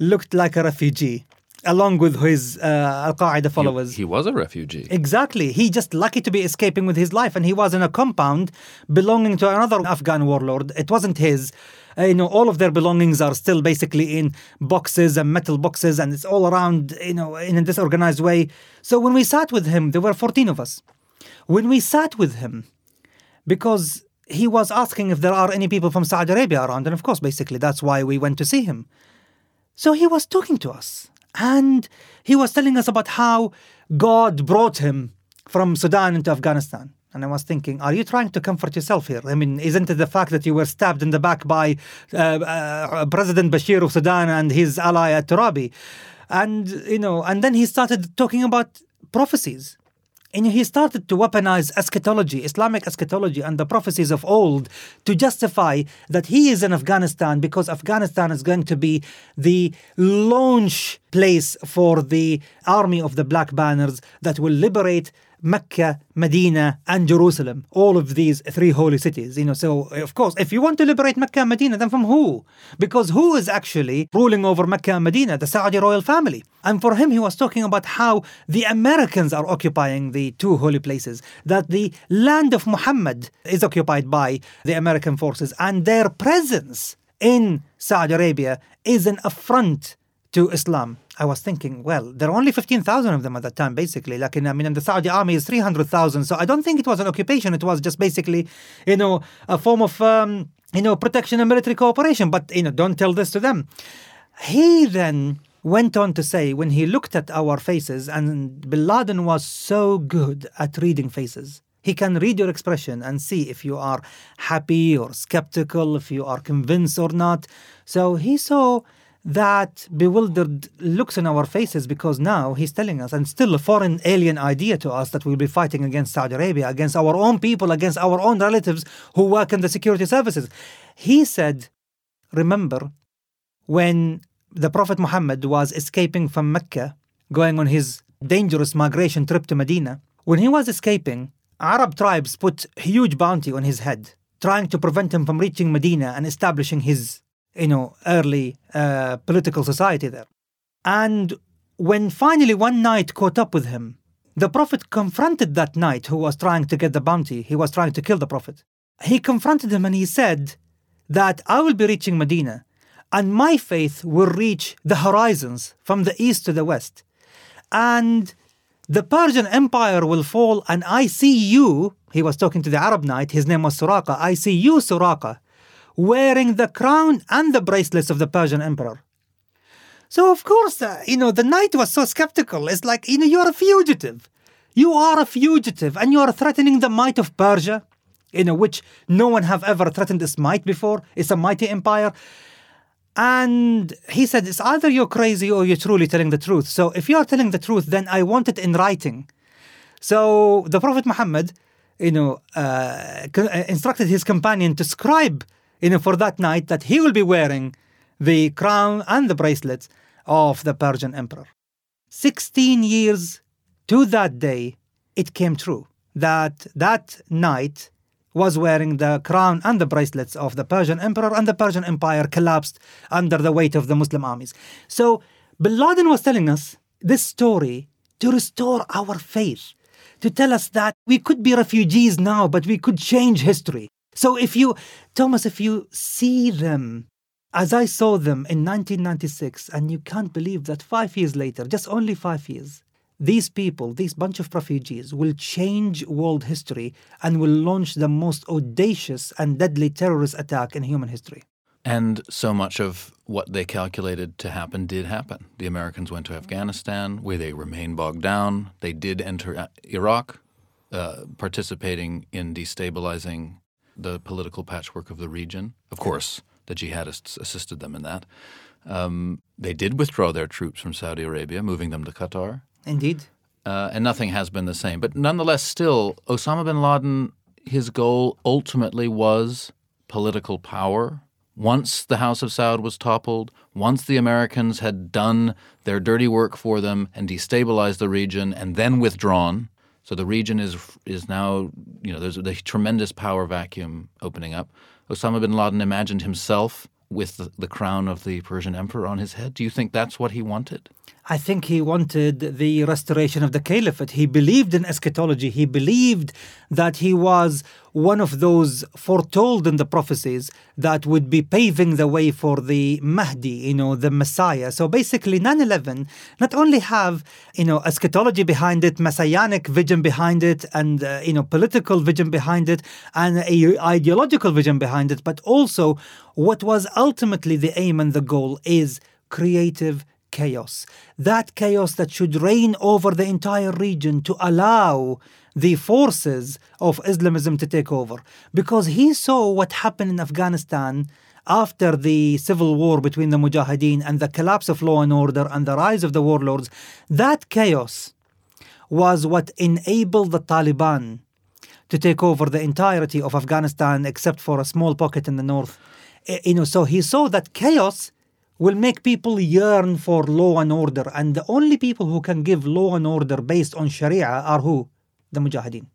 looked like a refugee, along with his uh, Al Qaeda He- followers. He, was a refugee. Exactly. He just lucky to be escaping with his life, and he was in a compound belonging to another Afghan warlord. It wasn't his. Uh, you know, all of their belongings are still basically in boxes and metal boxes, and it's all around. You know, in a disorganized way. So when we sat with him, there were fourteen of us. When we sat with him, because he was asking if there are any people from Saudi Arabia around, and of course, basically that's why we went to see him. So he was talking to us and he was telling us about how God brought him from Sudan into Afghanistan. And I was thinking, are you trying to comfort yourself here? I mean, isn't it the fact that you were stabbed in the back by uh, uh, President Bashir of Sudan and his ally at Turabi? And, you know, and then he started talking about prophecies. And he started to weaponize eschatology, Islamic eschatology, and the prophecies of old to justify that he is in Afghanistan because Afghanistan is going to be the launch place for the army of the Black Banners that will liberate Mecca, Medina, and Jerusalem, all of these three holy cities. You know, so of course, if you want to liberate Mecca and Medina, then from who? Because who is actually ruling over Mecca and Medina? The Saudi royal family. And for him, he was talking about how the Americans are occupying the two holy places, that the land of Muhammad is occupied by the American forces, and their presence in Saudi Arabia is an affront to Islam. I was thinking, well, there are only 15,000 of them at that time, basically. Like, in, I mean, and the Saudi army is 300,000. So I don't think it was an occupation. It was just basically, you know, a form of, um, you know, protection and military cooperation. But, you know, don't tell this to them. He then went on to say, when he looked at our faces, and Bin Laden was so good at reading faces. He can read your expression and see if you are happy or skeptical, if you are convinced or not. So he saw that bewildered looks in our faces because now he's telling us, and still a foreign alien idea to us, that we'll be fighting against Saudi Arabia, against our own people, against our own relatives who work in the security services. He said, Remember when the Prophet Muhammad was escaping from Mecca, going on his dangerous migration trip to Medina, when he was escaping, Arab tribes put huge bounty on his head, trying to prevent him from reaching Medina and establishing his you know, early uh, political society there. And when finally one knight caught up with him, the Prophet confronted that knight who was trying to get the bounty. He was trying to kill the Prophet. He confronted him and he said that I will be reaching Medina and my faith will reach the horizons from the east to the west. And the Persian Empire will fall, and I see you. He was talking to the Arab knight, his name was Suraka. I see you, Suraka, wearing the crown and the bracelets of the Persian emperor. So, of course, uh, you know, the knight was so skeptical. It's like, you know, you're a fugitive. You are a fugitive and you are threatening the might of Persia, you know, which no one have ever threatened its might before. It's a mighty empire. And he said, it's either you're crazy or you're truly telling the truth. So if you are telling the truth, then I want it in writing. So the Prophet Muhammad, you know, uh, instructed his companion to scribe for that knight that he will be wearing the crown and the bracelets of the Persian emperor. 16 years to that day, it came true that that knight was wearing the crown and the bracelets of the Persian emperor, and the Persian empire collapsed under the weight of the Muslim armies. So, Bin Laden was telling us this story to restore our faith, to tell us that we could be refugees now, but we could change history. So if you, Thomas, if you see them as I saw them in 1996, and you can't believe that five years later, just only five years, these people, these bunch of refugees, will change world history and will launch the most audacious and deadly terrorist attack in human history. And so much of what they calculated to happen did happen. The Americans went to Afghanistan, where they remained bogged down. They did enter Iraq, uh, participating in destabilizing the political patchwork of the region. Of course, the jihadists assisted them in that. Um, they did withdraw their troops from Saudi Arabia, moving them to Qatar. Indeed. Uh, and nothing has been the same. But nonetheless, still, Osama bin Laden, his goal ultimately was political power. Once the House of Saud was toppled, once the Americans had done their dirty work for them and destabilized the region and then withdrawn, so the region is is now you know there's a tremendous power vacuum opening up. Osama bin Laden imagined himself with the, the crown of the Persian emperor on his head. Do you think that's what he wanted? I think he wanted the restoration of the caliphate. He believed in eschatology. He believed that he was one of those foretold in the prophecies that would be paving the way for the Mahdi, you know, the Messiah. So basically 9/11 not only have, you know, eschatology behind it, messianic vision behind it and uh, you know, political vision behind it and a ideological vision behind it, but also what was ultimately the aim and the goal is creative chaos. That chaos that should reign over the entire region to allow the forces of Islamism to take over. Because he saw what happened in Afghanistan after the civil war between the Mujahideen and the collapse of law and order and the rise of the warlords. That chaos was what enabled the Taliban to take over the entirety of Afghanistan except for a small pocket in the north. Eh, you know, so he saw that chaos will make people yearn for law and order. And the only people who can give law and order based on Sharia are who? the Mujahideen.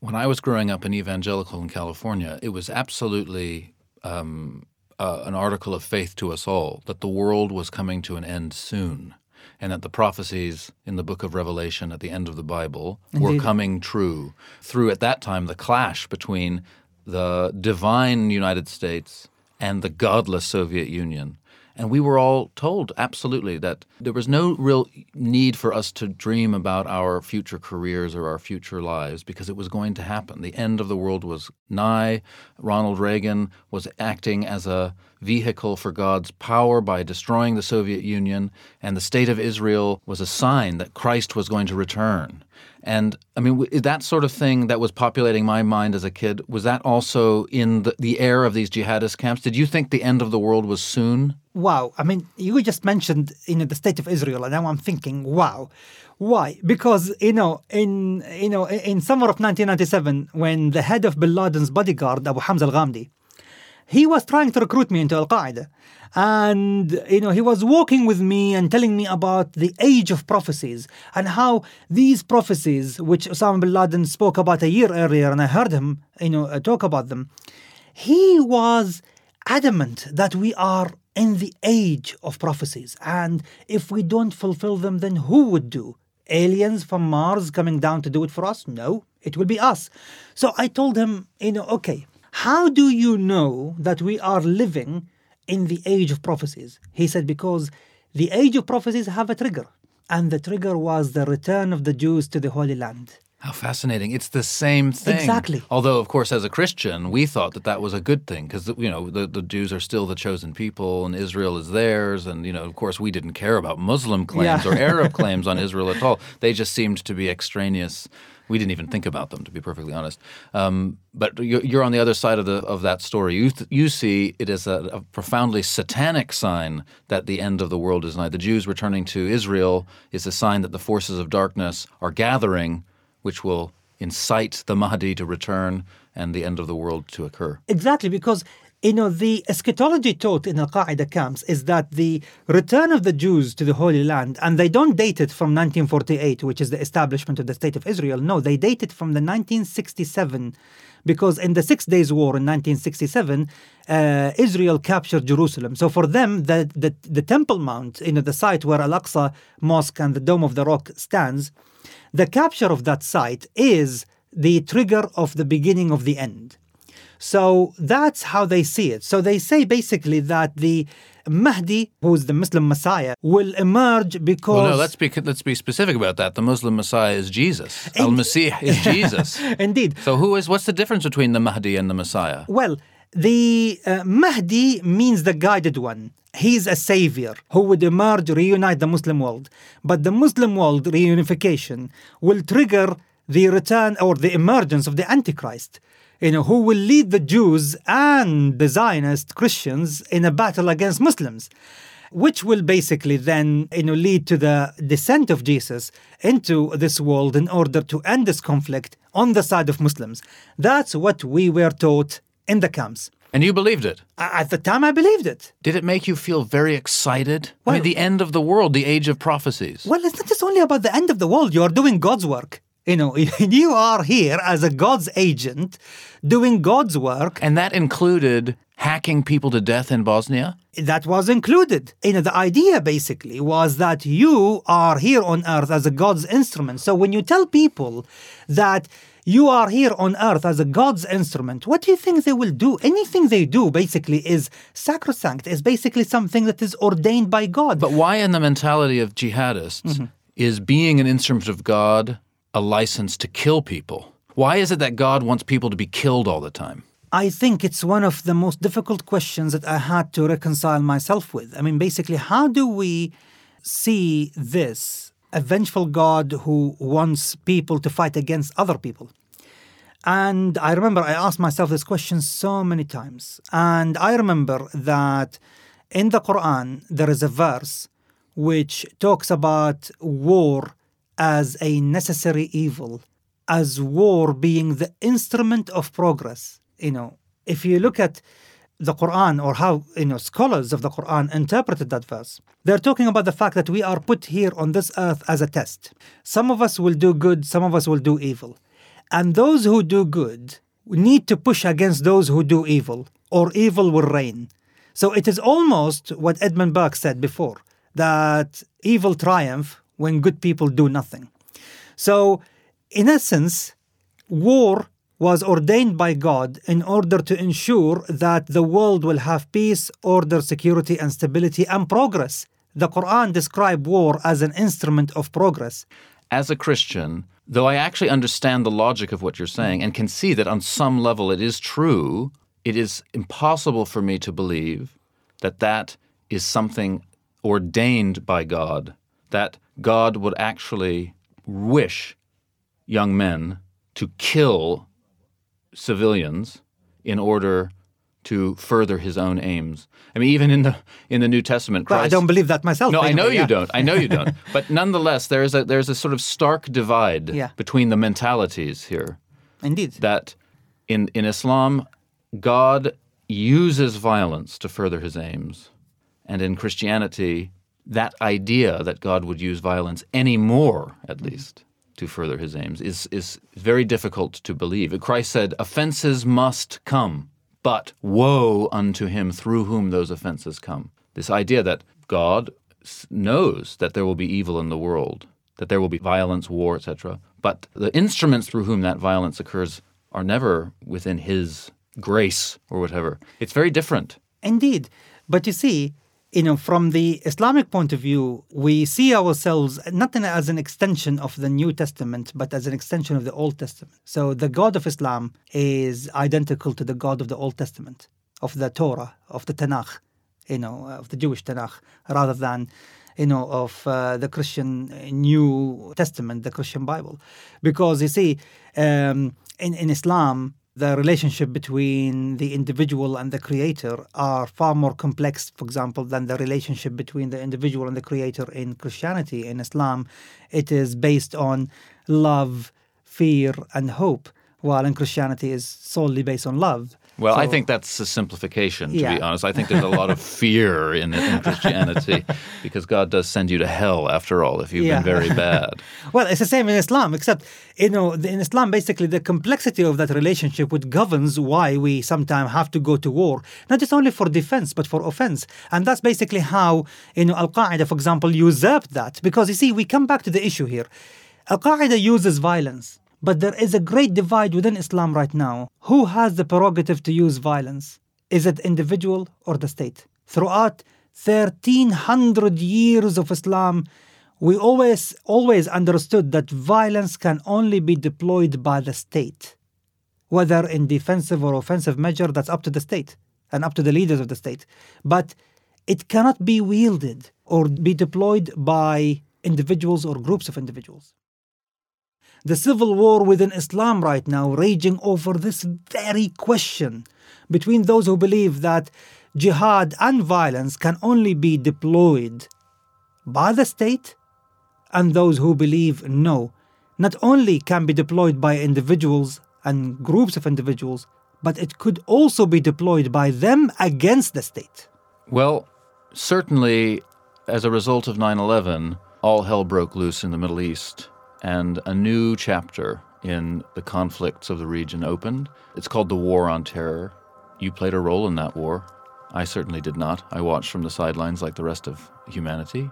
When I was growing up in evangelical in California, it was absolutely um, uh, an article of faith to us all that the world was coming to an end soon, and that the prophecies in the book of Revelation at the end of the Bible were Indeed. coming true through, at that time, the clash between the divine United States and the godless Soviet Union. And we were all told absolutely that there was no real need for us to dream about our future careers or our future lives because it was going to happen. The end of the world was nigh. Ronald Reagan was acting as a vehicle for God's power by destroying the Soviet Union, and the state of Israel was a sign that Christ was going to return. And I mean, that sort of thing that was populating my mind as a kid, was that also in the, the air of these jihadist camps? Did you think the end of the world was soon? Wow. I mean, you just mentioned, you know, the state of Israel, and now I'm thinking, wow. Why? Because, you know, in you know, in summer of 1997, when the head of Bin Laden's bodyguard, Abu Hamza al-Ghamdi, he was trying to recruit me into Al Qaeda. And, you know, he was walking with me and telling me about the age of prophecies and how these prophecies, which Osama bin Laden spoke about a year earlier, and I heard him, you know, uh, talk about them, he was adamant that we are in the age of prophecies. And if we don't fulfill them, then who would do? Aliens from Mars coming down to do it for us? No, it will be us. So I told him, you know, okay, how do you know that we are living in the age of prophecies? He said, because the age of prophecies have a trigger. And the trigger was the return of the Jews to the Holy Land. How fascinating. It's the same thing. Exactly. Although, of course, as a Christian, we thought that that was a good thing because, you know, the, the Jews are still the chosen people and Israel is theirs. And, you know, of course, we didn't care about Muslim claims Yeah. or Arab [LAUGHS] claims on Israel at all. They just seemed to be extraneous. We didn't even think about them, to be perfectly honest. Um, but you're, on the other side of the of that story. You th- you see it as a, a profoundly satanic sign that the end of the world is nigh. The Jews returning to Israel is a sign that the forces of darkness are gathering, which will incite the Mahdi to return and the end of the world to occur. Exactly, because you know the eschatology taught in Al Qaeda camps is that the return of the Jews to the Holy Land, and they don't date it from 1948, which is the establishment of the State of Israel. No, they date it from the 1967, because in the Six Days War in 1967, uh, Israel captured Jerusalem. So for them, the, the the Temple Mount, you know, the site where Al Aqsa Mosque and the Dome of the Rock stands, the capture of that site is the trigger of the beginning of the end. So that's how they see it. So they say basically that the Mahdi, who's the Muslim Messiah, will emerge because. Well, no, let's be let's be specific about that. The Muslim Messiah is Jesus. Al Masih is [LAUGHS] Jesus. Indeed. So who is what's the difference between the Mahdi and the Messiah? Well, the uh, Mahdi means the guided one. He's a savior who would emerge, reunite the Muslim world. But the Muslim world reunification will trigger the return or the emergence of the Antichrist, you know, who will lead the Jews and the Zionist Christians in a battle against Muslims which will basically then you know lead to the descent of Jesus into this world in order to end this conflict on the side of Muslims. That's what we were taught in the camps. And you believed it. At the time, I believed it. Did it make you feel very excited? I mean, the end of the world, the age of prophecies. Well, it's not just only about the end of the world. You are doing God's work. You know, [LAUGHS] you are here as a God's agent doing God's work. And that included hacking people to death in Bosnia? that was included. You know, the idea basically was that you are here on earth as a God's instrument. So when you tell people that you are here on earth as a God's instrument, what do you think they will do? Anything they do basically is sacrosanct, is basically something that is ordained by God. But why, in the mentality of jihadists, mm-hmm. is being an instrument of God a license to kill people? Why is it that God wants people to be killed all the time? I think it's one of the most difficult questions that I had to reconcile myself with. I mean, basically, how do we see this a vengeful God who wants people to fight against other people? And I remember I asked myself this question so many times. And I remember that in the Quran, there is a verse which talks about war as a necessary evil, as war being the instrument of progress. You know, if you look at the Quran or how you know scholars of the Quran interpreted that verse. They're talking about the fact that we are put here on this earth as a test. Some of us will do good, some of us will do evil. And those who do good need to push against those who do evil, or evil will reign. So it is almost what Edmund Burke said before that evil triumph when good people do nothing. So, in essence, war was ordained by God in order to ensure that the world will have peace, order, security, and stability and progress. The Quran describes war as an instrument of progress. As a Christian, though I actually understand the logic of what you're saying and can see that on some level it is true, it is impossible for me to believe that that is something ordained by God, that God would actually wish young men to kill civilians in order to further his own aims. I mean, even in the in the New Testament, Well, I don't believe that myself. no, I know anyway, you don't. I know you don't. [LAUGHS] But nonetheless, there's a there's a sort of stark divide Yeah. between the mentalities here. Indeed. That in in Islam, God uses violence to further his aims, and in Christianity, that idea that God would use violence anymore, at mm-hmm. least, to further his aims, is is very difficult to believe. Christ said, "Offenses must come." But woe unto him through whom those offenses come. This idea that God knows that there will be evil in the world, that there will be violence, war, etc. But the instruments through whom that violence occurs are never within his grace or whatever. It's very different. Indeed. But you see, you know, from the Islamic point of view, we see ourselves not as an extension of the New Testament, but as an extension of the Old Testament. So the God of Islam is identical to the God of the Old Testament, of the Torah, of the Tanakh, you know, of the Jewish Tanakh, rather than, you know, of uh, the Christian New Testament, the Christian Bible. Because you see, um, in, in Islam, the relationship between the individual and the creator are far more complex, for example, than the relationship between the individual and the creator in Christianity. In Islam, it is based on love, fear, and hope, while in Christianity is solely based on love. Well, I think that's a simplification, to be honest. I think there's a lot of [LAUGHS] fear in, in Christianity [LAUGHS] because God does send you to hell, after all, if you've Yeah. been very [LAUGHS] bad. Well, it's the same in Islam, except you know, in Islam, basically the complexity of that relationship, which governs why we sometimes have to go to war, not just only for defense but for offense, and that's basically how you know Al Qaeda, for example, usurped that. Because you see, we come back to the issue here. Al Qaeda uses violence, but there is a great divide within Islam right now. Who has the prerogative to use violence? Is it individual or the state? Throughout 1300 years of Islam, we always always understood that violence can only be deployed by the state. Whether in defensive or offensive measure, that's up to the state and up to the leaders of the state. But it cannot be wielded or be deployed by individuals or groups of individuals the civil war within Islam right now raging over this very question between those who believe that jihad and violence can only be deployed by the state and those who believe no, not only can be deployed by individuals and groups of individuals, but it could also be deployed by them against the state. Well, certainly, as a result of 9 11, all hell broke loose in the Middle East, and a new chapter in the conflicts of the region opened. It's called the War on Terror. You played a role in that war. I certainly did not. I watched from the sidelines like the rest of humanity.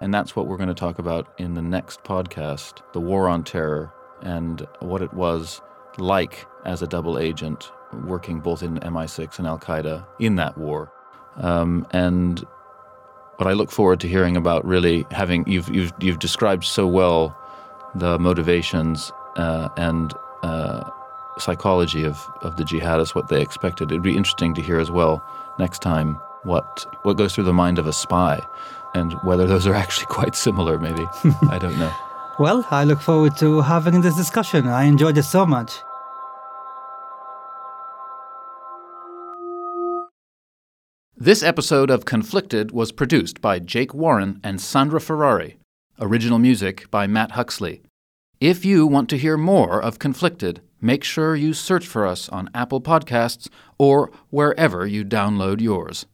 And that's what we're going to talk about in the next podcast the War on Terror and what it was like as a double agent working both in MI6 and Al Qaeda in that war. Um, and what I look forward to hearing about really having you've you've you've described so well the motivations uh, and uh, psychology of, of the jihadists, what they expected. It'd be interesting to hear as well next time what what goes through the mind of a spy, and whether those are actually [LAUGHS] quite similar. Maybe [LAUGHS] I don't know. Well, I look forward to having this discussion. I enjoyed it so much. This episode of Conflicted was produced by Jake Warren and Sandra Ferrari. Original music by Matt Huxley. If you want to hear more of Conflicted, make sure you search for us on Apple Podcasts or wherever you download yours.